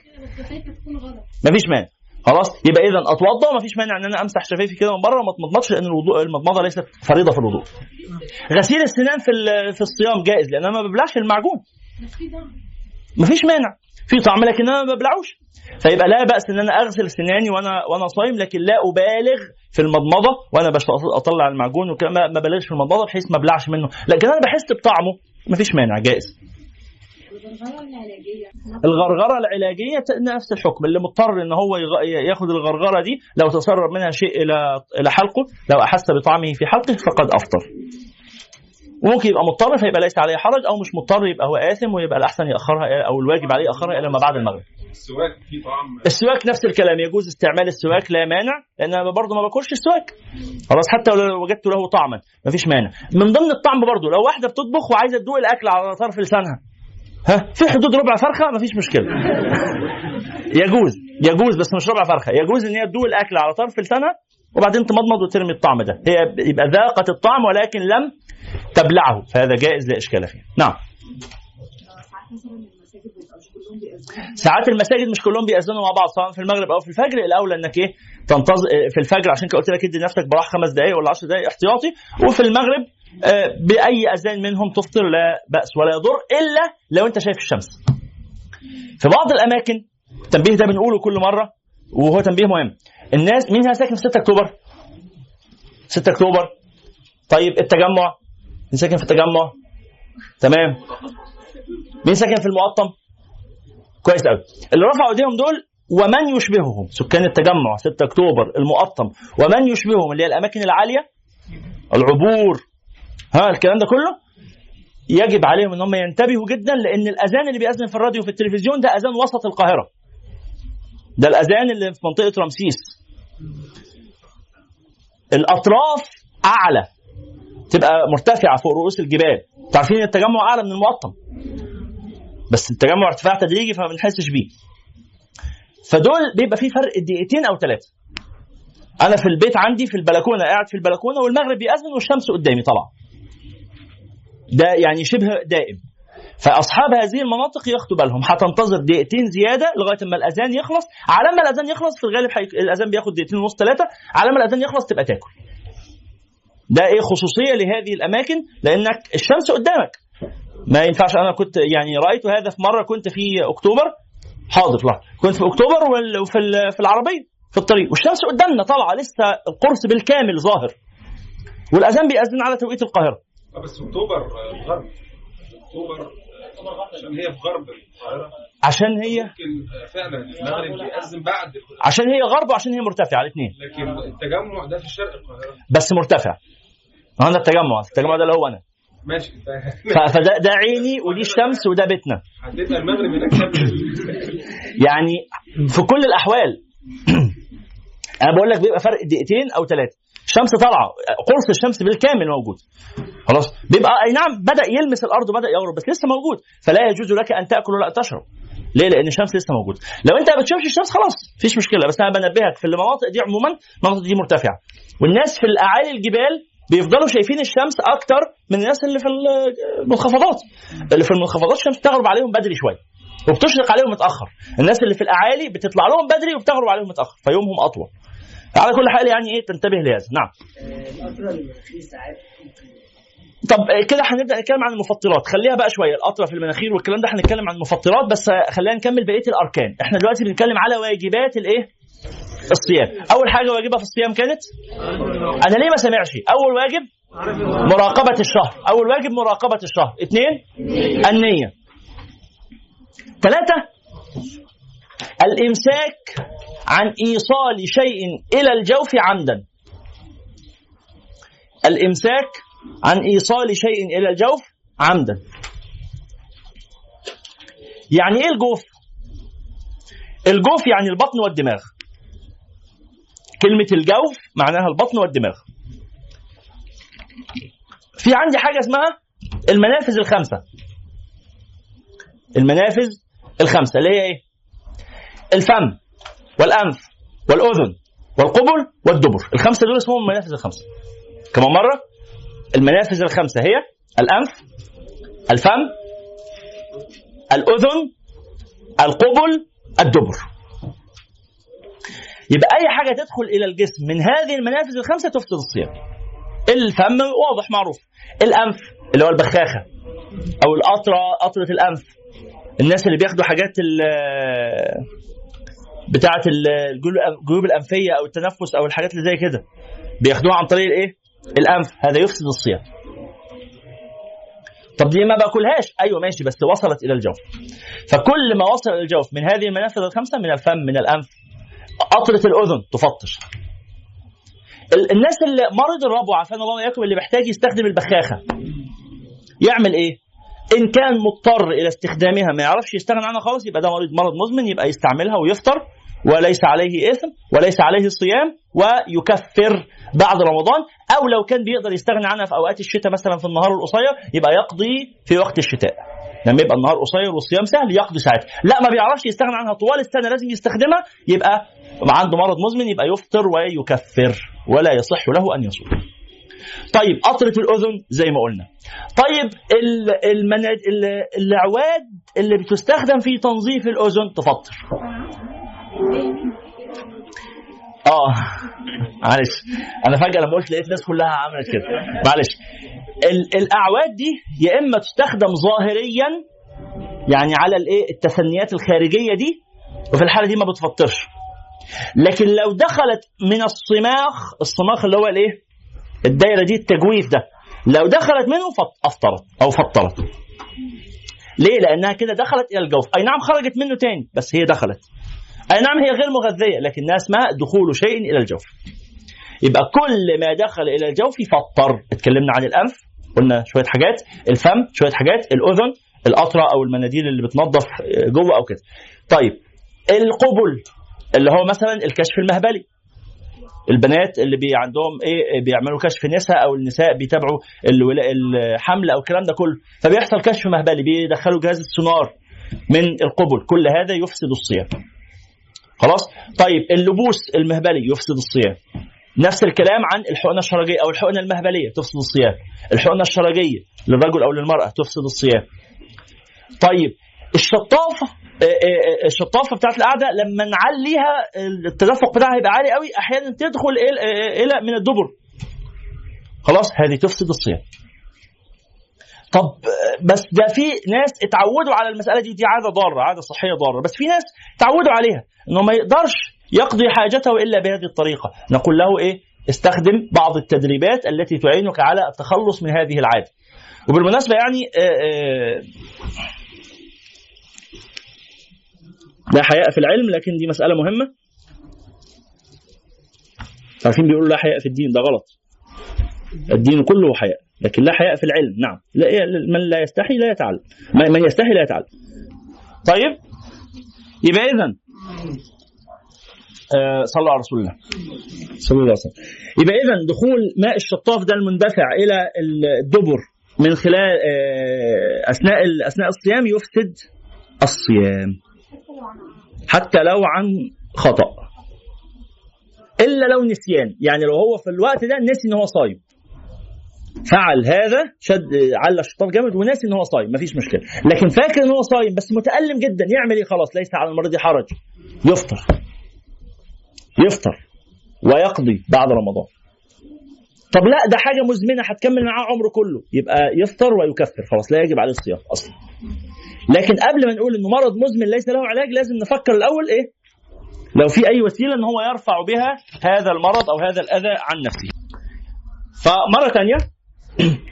مفيش مانع. خلاص؟ يبقى اذا أتوضى ومفيش مانع إن أنا أمسح شفايفي كده من بره وما اتمضمضش لأن الوضوء المضمضة ليست فريضة في الوضوء. غسيل السنان في في الصيام جائز لأن أنا ما ببلعش المعجون. مفيش مانع. في طعم لكن أنا ما ببلعوش. فيبقى لا بأس إن أنا أغسل سناني وأنا وأنا صايم لكن لا أبالغ في المضمضة وأنا بش أطلع المعجون وكده. ما ببالغش في المضمضة بحيث ما أبلعش منه. لكن أنا بحس بطعمه. مفيش مانع. جائز. العلاجية ت- نفس الحكم. اللي مضطر إن هو ياخد الغرغرة دي لو تسرب منها شيء إلى إلى حلقه لو أحس بطعمه في حلقه فقد أفطر. وممكن يبقى مضطر فيبقى ليس عليه حرج أو مش مضطر يبقى هو آثم ويبقى الأحسن يأخرها أو الواجب عليه يأخرها إلى ما بعد المغرب. السواك فيه طعم. السواك نفس الكلام يجوز استعمال السواك لا مانع لأن أنا برضه ما باكلش السواك. خلاص حتى لو وجدت له طعما مفيش مانع. من ضمن الطعم برضه لو واحدة بتطبخ وعايزة تدوق الأكل على طرف لسانها ها في حدود ربع فرخة مفيش مشكلة. يجوز يجوز بس مش ربع فرخة. يجوز إن هي تدوق الأكل على طرف لسانها وبعدين تمضمض وترمي الطعم ده. هي يبقى ذاقت الطعم ولكن لم تبلعه فهذا جائز لا اشكال فيه. نعم. ساعات المساجد مش كلهم بيأذنوا مع بعض سواء في المغرب أو في الفجر. الأولى إنك إيه تنتظر في الفجر عشان كده قلت لك ادي نفسك براح خمس دقائق ولا 10 دقائق احتياطي. وفي المغرب آه، بأي أذان منهم تفطر لا بأس ولا يضر إلا لو أنت شايف الشمس. في بعض الأماكن التنبيه ده بنقوله كل مرة وهو تنبيه مهم. الناس مين هنا ساكن في 6 أكتوبر؟ 6 أكتوبر. طيب التجمع مين ساكن في التجمع؟ تمام. مين ساكن في المقطم؟ كويس قوي اللي رفعوا إيديهم دول ومن يشبههم؟ سكان التجمع 6 أكتوبر المقطم. ومن يشبههم؟ اللي هي الأماكن العالية؟ العبور. ها الكلام ده كله؟ يجب عليهم إن هم ينتبهوا جدا لأن الأذان اللي بيأذن في الراديو وفي التلفزيون ده أذان وسط القاهرة. ده الأذان اللي في منطقة رمسيس. الأطراف أعلى. تبقى مرتفعة فوق رؤوس الجبال. تعرفين التجمع أعلى من المقطم. بس التجمع ارتفاع تدريجي فما بنحسش بيه. فدول بيبقى في فرق دقيقتين أو ثلاثة أنا في البيت عندي في البلكونة قاعد في البلكونة والمغرب بيأذن والشمس قدامي طالعه ده يعني شبه دائم. فأصحاب هذه المناطق ياخدوا بالهم. هتنتظر دقيقتين زيادة لغاية ما الأذان يخلص. على ما الأذان يخلص في الغالب حي... الأذان بياخد دقيقتين ونص ثلاثة على ما الأذان يخلص تبقى تاكل. ده إيه خصوصية لهذه الأماكن؟ لأنك الشمس قدامك. ما ينفعش أنا كنت يعني رأيت هذا في مرة كنت في أكتوبر. حاضر لا. كنت في أكتوبر وفي في العربية في الطريق. والشمس قدامنا طالعة لسه القرص بالكامل ظاهر. والأذان بيأذن على توقيت القاهرة. آه، بس أكتوبر آه، الغرب أكتوبر عشان هي في غرب القاهرة. عشان هي ممكن آه، فعلا المغرب بيأذن بعد عشان هي غرب وعشان هي مرتفعة الاثنين. لكن التجمع ده في شرق القاهرة. بس مرتفع. ما هو التجمع التجمع ده اللي هو أنا. ماشي. فده ده عيني ودي الشمس وده بيتنا. هتبقى المغرب هناك شمس. يعني في كل الأحوال أنا بقول لك بيبقى فرق دقيقتين أو ثلاثة الشمس طالعة قرص الشمس بالكامل موجود. خلاص؟ بيبقى أي نعم بدأ يلمس الأرض وبدأ يغرب بس لسه موجود. فلا يجوز لك أن تأكل ولا تشرب. ليه؟ لأن الشمس لسه موجوده. لو أنت ما بتشوفش الشمس خلاص مفيش مشكلة. بس أنا بنبهك في المناطق دي عموما المناطق دي مرتفعة. والناس في الأعالي الجبال بيفضلوا شايفين الشمس أكتر من الناس اللي في المنخفضات. اللي في المنخفضات الشمس بتغرب عليهم بدري شوية. وبتشرق عليهم متأخر. الناس اللي في الأعالي بتطلع لهم بدري وبتغرب عليهم متأخر فيومهم أطول. على كل حال يعني إيه تنتبه لهذا نعم طب كده هنبدأ نتكلم عن المفطرات خليها بقى شوية القطره في المناخير والكلام ده هنتكلم عن المفطرات بس خلينا نكمل بقية الأركان إحنا دلوقتي بنتكلم على واجبات الإيه الصيام. أول حاجة واجبها في الصيام كانت؟ أنا ليه ما سمعش؟ أول واجب مراقبة الشهر. أول واجب مراقبة الشهر. اثنين النية. ثلاثة الإمساك عن إيصال شيء إلى الجوف عمدا. الإمساك عن إيصال شيء إلى الجوف عمدا. يعني إيه الجوف؟ الجوف يعني البطن والدماغ. كلمة الجوف معناها البطن والدماغ. في عندي حاجة اسمها المنافذ الخمسة. المنافذ الخمسة اللي هي إيه؟ الفم والأنف والأذن والقبل والدبر. الخمسة دول اسمهم المنافذ الخمسة. كمان مرة المنافذ الخمسة هي الأنف الفم الأذن القبل الدبر. يبقى أي حاجة تدخل إلى الجسم من هذه المنافذ الخمسة تفسد الصيام. الفم واضح معروف. الأنف اللي هو البخاخة أو القطرة قطرة الأنف. الناس اللي بياخدوا حاجات ال- بتاعة الجيوب- الأنفية أو التنفس أو الحاجات اللي زي كده. بياخدوها عن طريق الإيه؟ الأنف. هذا يفسد الصيام. طب دي ما باكلهاش؟ أيوه ماشي بس وصلت إلى الجوف. فكل ما وصل إلى الجوف من هذه المنافذ الخمسة من الفم من الأنف قطرة الأذن تفطش ال- الناس اللي مرض الربو عافانا الله وإياكم اللي محتاج يستخدم البخاخة. يعمل إيه؟ إن كان مضطر إلى استخدامها ما يعرفش يستغنى عنها خالص يبقى ده مريض مرض مزمن يبقى يستعملها ويفطر وليس عليه إثم وليس عليه صيام ويكفر بعد رمضان أو لو كان بيقدر يستغنى عنها في أوقات الشتاء مثلا في النهار القصير يبقى يقضي في وقت الشتاء. لما يبقى النهار قصير والصيام سهل يقضي ساعتها. لا ما بيعرفش يستغنى عنها طوال السنة لازم يستخدمها يبقى عنده مرض مزمن يبقى يفطر ويكفر ولا يصح له أن يصوم. طيب قطرة الأذن زي ما قلنا. طيب ال- المنا... ال- الأعواد اللي بتستخدم في تنظيف الأذن تفطر. آه معلش. أنا فجأة لما قلت لقيت الناس كلها عملت كده. معلش. ال- الأعواد دي يا إما تستخدم ظاهريا يعني على الإيه؟ التثنيات الخارجية دي وفي الحالة دي ما بتفطرش. لكن لو دخلت من الصماخ الصماخ اللي هو الإيه؟ الدايرة دي التجويف ده لو دخلت منه فط- أفطرت أو فطرت. ليه؟ لأنها كده دخلت إلى الجوف. أي نعم خرجت منه تاني بس هي دخلت. أي نعم هي غير مغذية لكنها اسمها دخول شيء إلى الجوف. يبقى كل ما دخل إلى الجوف فطر. اتكلمنا عن الأنف قلنا شوية حاجات الفم شوية حاجات الأذن القطره أو المناديل اللي بتنظف جوه أو كده. طيب القبل. اللي هو مثلا الكشف المهبلي. البنات اللي بي عندهم إيه بيعملوا كشف نساء أو النساء بيتابعوا الحمل أو الكلام ده كله. فبيحصل كشف مهبلي بيدخلوا جهاز السونار من القبل. كل هذا يفسد الصيام. خلاص؟ طيب اللبوس المهبلي يفسد الصيام. نفس الكلام عن الحقنة الشرجية أو الحقنة المهبلية تفسد الصيام. الحقنة الشرجية للرجل أو للمرأة تفسد الصيام. طيب الشطافة الشطافة بتاعت القعدة لما نعليها التدفق بتاعها يبقى عالي قوي أحيانا تدخل إلى آه، من الدبر. خلاص هذه تفسد الصيام. طب آه، بس ده في ناس اتعودوا على المسألة دي دي عادة ضارة عادة صحية ضارة بس في ناس اتعودوا عليها إنه ما يقدرش يقضي حاجته إلا بهذه الطريقة. نقول له إيه؟ استخدم بعض التدريبات التي تعينك على التخلص من هذه العادة. وبالمناسبة يعني آه، آه، لا حياء في العلم لكن دي مسألة مهمة. عارفين بيقولوا لا حياء في الدين ده غلط. الدين كله حياء لكن لا حياء في العلم نعم. لا من لا يستحي لا يتعلم. من يستحي لا يتعلم. طيب؟ يبقى إذا آه صلوا على رسول الله. صلى الله عليه وسلم. يبقى إذا دخول ماء الشطاف ده المندفع إلى الدبر من خلال آه أثناء أثناء الصيام يفسد الصيام. حتى لو عن خطأ. إلا لو نسيان. يعني لو هو في الوقت ده نسي إن هو صايم. فعل هذا شد على الشيطان جامد وناسي إن هو صايم. مفيش مشكلة. لكن فاكر إن هو صايم بس متألم جدا. يعمل إيه؟ خلاص ليس على المريض حرج. يفطر. يفطر. ويقضي بعد رمضان. طب لا ده حاجة مزمنة هتكمل معاه عمره كله. يبقى يفطر ويكفر. خلاص لا يجب عليه الصيام أصلا. لكن قبل ما نقول إنه مرض مزمن ليس له علاج لازم نفكر الأول إيه؟ لو في أي وسيلة إن هو يرفع بها هذا المرض أو هذا الأذى عن نفسه. فمرة ثانية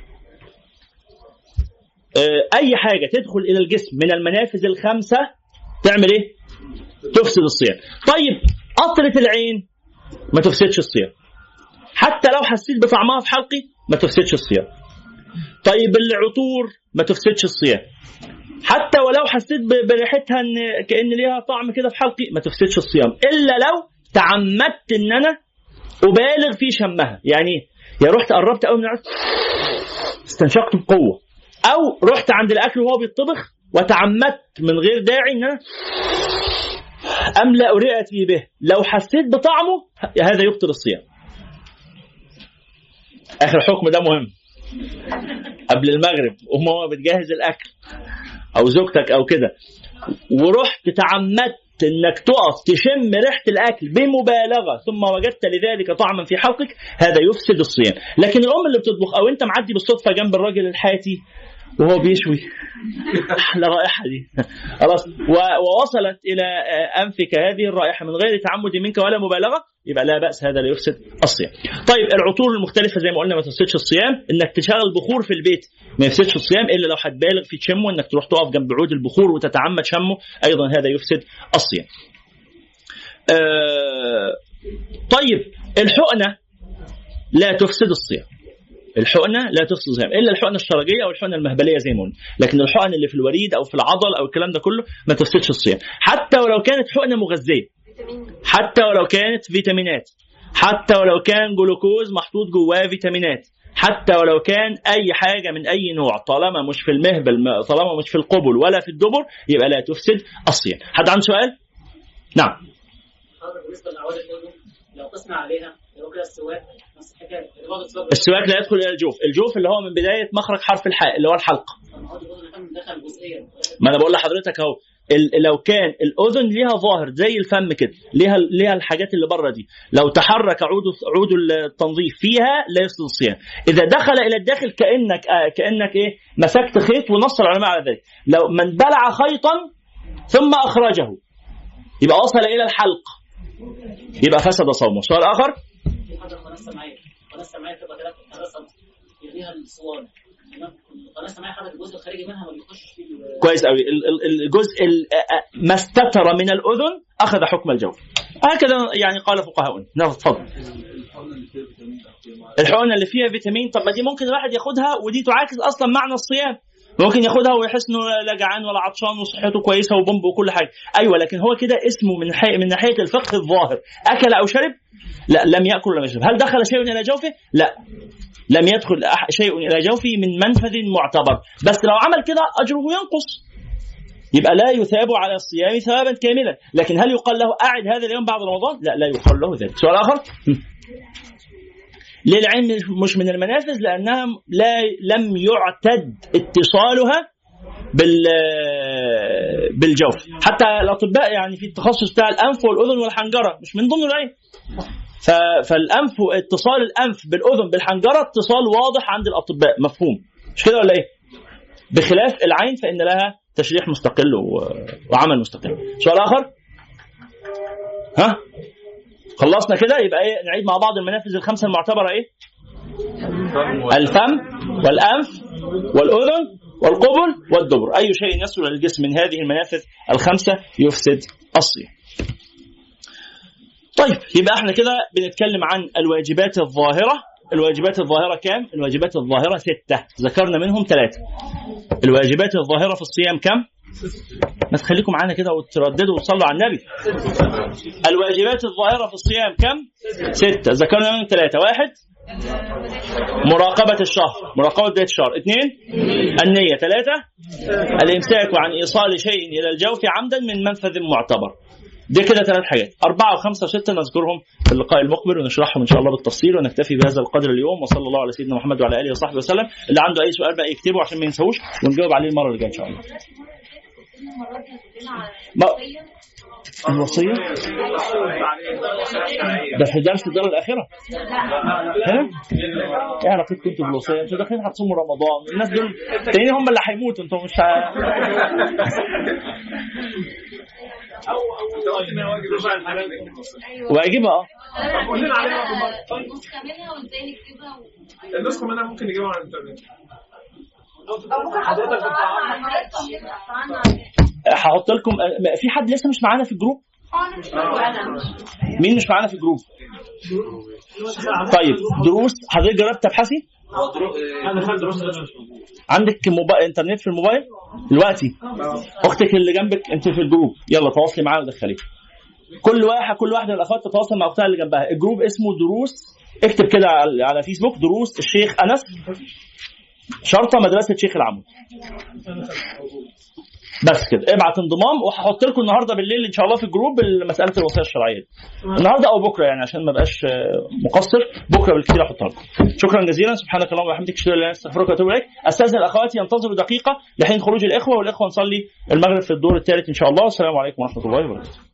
أي حاجة تدخل إلى الجسم من المنافذ الخمسة تعمل إيه؟ تفسد الصيام. طيب قطرة العين ما تفسدش الصيام. حتى لو حسيت بطعمها في حلقي ما تفسدش الصيام. طيب العطور ما تفسدش الصيام. حتى ولو حسيت بريحتها ان كأن ليها طعم كده في حلقي ما تفسدش الصيام. إلا لو تعمدت إن أنا أبالغ في شمها. يعني؟ يا رحت قربت قوي من العطر استنشقت بقوة. أو رحت عند الأكل وهو بيطبخ وتعمدت من غير داعي إن أنا املا رئتي به. لو حسيت بطعمه هذا يبطل الصيام. آخر حكم ده مهم. قبل المغرب وهو بتجهز الأكل. أو زوجتك أو كده. ورحت تعمدت إنك تقف تشم ريحة الأكل بمبالغة ثم وجدت لذلك طعما في حلقك هذا يفسد الصيام. لكن الأم اللي بتطبخ أو أنت معدي بالصدفة جنب الراجل الحاتي وهو بيشوي أحلى رائحة دي خلاص ووصلت إلى آه، أنفك هذه الرائحة من غير تعمد منك ولا مبالغة يبقى لا بأس هذا لا يفسد الصيام. طيب العطور المختلفة زي ما قلنا ما تفسدش الصيام، إنك تشغل بخور في البيت ما يفسدش الصيام إلا لو هتبالغ في تشمه إنك تروح تقف جنب عود البخور وتتعمد شمه أيضا هذا يفسد الصيام. آه طيب الحقنة لا تفسد الصيام. الحقنة لا تفسد الصيام إلا الحقنة الشرجيه أو الحقنة المهبلية زي ما قلنا. لكن الحقن اللي في الوريد أو في العضل أو الكلام ده كله ما تفسدش الصيام. حتى ولو كانت حقنة مغذية. حتى ولو كانت فيتامينات. حتى ولو كان جلوكوز محطوط جواه فيتامينات. حتى ولو كان أي حاجة من أي نوع طالما مش في المهبل ما- طالما مش في القبل ولا في الدبر يبقى لا تفسد الصيام. حد عنده سؤال؟ نعم. بالنسبة لو عليها السواك لا يدخل إلى الجوف. الجوف اللي هو من بداية مخرج حرف الحاء اللي هو الحلق. ما أنا بقول لحضرتك أهو. لو كان الأذن ليها ظاهر زي الفم كده ليها ليها الحاجات اللي بره دي لو تحرك عود عود التنظيف فيها لا يفسد الصيام. إذا دخل إلى الداخل كأنك آه كأنك إيه؟ مسكت خيط ونص العلماء على ذلك. لو من بلع خيطا ثم أخرجه يبقى وصل إلى الحلق. يبقى فسد صومه. سؤال آخر؟ في حضرتك قناه سمعيه القناه السمعيه بتبقى ثلاث قناه يليها الصواني تمام؟ القناه السمعيه الجزء الخارجي منها ما بيخشش فيه كويس قوي ال- ال- الجزء ال- ما استتر من الأذن أخذ حكم الجوف. هكذا يعني قال فقهاؤنا. نعم اتفضل. الحقنة اللي فيها فيتامين طب ما دي ممكن الواحد ياخدها ودي تعاكس أصلا معنى الصيام. ممكن ياخدها ويحس إنه لا جعان ولا عطشان وصحته كويسة وبومب وكل حاجة. أيوه لكن هو كده اسمه من حي... من ناحية الفقه الظاهر. أكل أو شرب؟ لا لم يأكل ولم يشرب. هل دخل شيء إلى جوفه؟ لا. لم يدخل شيء إلى جوفه من منفذ معتبر. بس لو عمل كده أجره ينقص. يبقى لا يثاب على الصيام ثوابا كاملا. لكن هل يقال له أعد هذا اليوم بعد رمضان؟ لا لا يقال له ذلك. سؤال آخر؟ العين مش من المنافذ لأنها لا لم يعتد اتصالها بال بالجوف. حتى الأطباء يعني في التخصص بتاع الأنف والأذن والحنجرة مش من ضمن العين فالأنف اتصال الأنف بالأذن بالحنجرة اتصال واضح عند الأطباء. مفهوم. مش كده ولا إيه؟ بخلاف العين فإن لها تشريح مستقل وعمل مستقل. سؤال آخر؟ ها؟ خلصنا كده يبقى إيه نعيد مع بعض المنافذ الخمسة المعتبرة إيه؟ الفم والأنف والأذن والقبل والدبر. أي شيء يصل إلى الجسم من هذه المنافذ الخمسة يفسد الصيام طيب يبقى إحنا كده بنتكلم عن الواجبات الظاهرة. الواجبات الظاهرة كام؟ الواجبات الظاهرة ستة. ذكرنا منهم ثلاثة. الواجبات الظاهرة في الصيام كم؟ ما تخليكم معانا كده وترددوا وتصلوا على النبي. الواجبات الظاهرة في الصيام كم؟ ستة. ذكرنا منهم ثلاثة. واحد. مراقبة الشهر. مراقبة بداية الشهر. اثنين. النية. ثلاثة. الإمساك عن إيصال شيء إلى الجوف عمدا من منفذ معتبر. دي كده ثلاث حاجات. أربعة وخمسة وستة نذكرهم في اللقاء المقبل ونشرحهم إن شاء الله بالتفصيل ونكتفي بهذا القدر اليوم. وصلى الله على سيدنا محمد وعلى آله وصحبه وسلم. اللي عنده أي سؤال بقى يكتبه عشان ما ينساهوش ونجاوب عليه المرة اللي جاية إن شاء الله. ما الوصية ده في درس الدار الآخرة ها؟ إيه علاقتكم أنتوا بالوصية؟ أنتوا داخلين هتصوموا رمضان الناس دول التانيين هم اللي هيموتوا أنتوا مش أيوه واجبها آه طب قول لنا عليها بقى. طيب. نسخه منها وازاي نكتبها. النسخة منها ممكن نجيبها على الإنترنت أو ممكن حضرتك تطلعنا هحط لكم في حد لسه مش معانا في ال group؟ مين مش معانا في ال group؟ طيب دروس حضرتك جربت تبحثي؟ عندك موبايل انترنت في الموبايل؟ دلوقتي. أختك اللي جنبك انت في ال group. يلا تواصلي معاها ودخليها. كل واحد كل واحدة من الأخوات تتواصل مع أختها اللي جنبها. ال group اسمه دروس. اكتب كده على فيسبوك دروس الشيخ أنس. شرطه مدرسة شيخ العمود. بس كده. ابعت انضمام وهحط لكم النهارده بالليل إن شاء الله في الجروب مساله الوصيه الشرعية. دي. النهارده أو بكرة يعني عشان ما بقاش آه، مقصر. بكرة بالكثير احطها لكم. شكرا جزيلا. سبحانك اللهم وبحمدك. أشهد أن لا إله إلا أنت أستغفرك وأتوب إليك. استاذن الأخوات ينتظروا دقيقة لحين خروج الإخوة والإخوة نصلي المغرب في الدور الثالث إن شاء الله. والسلام عليكم ورحمة الله وبركاته.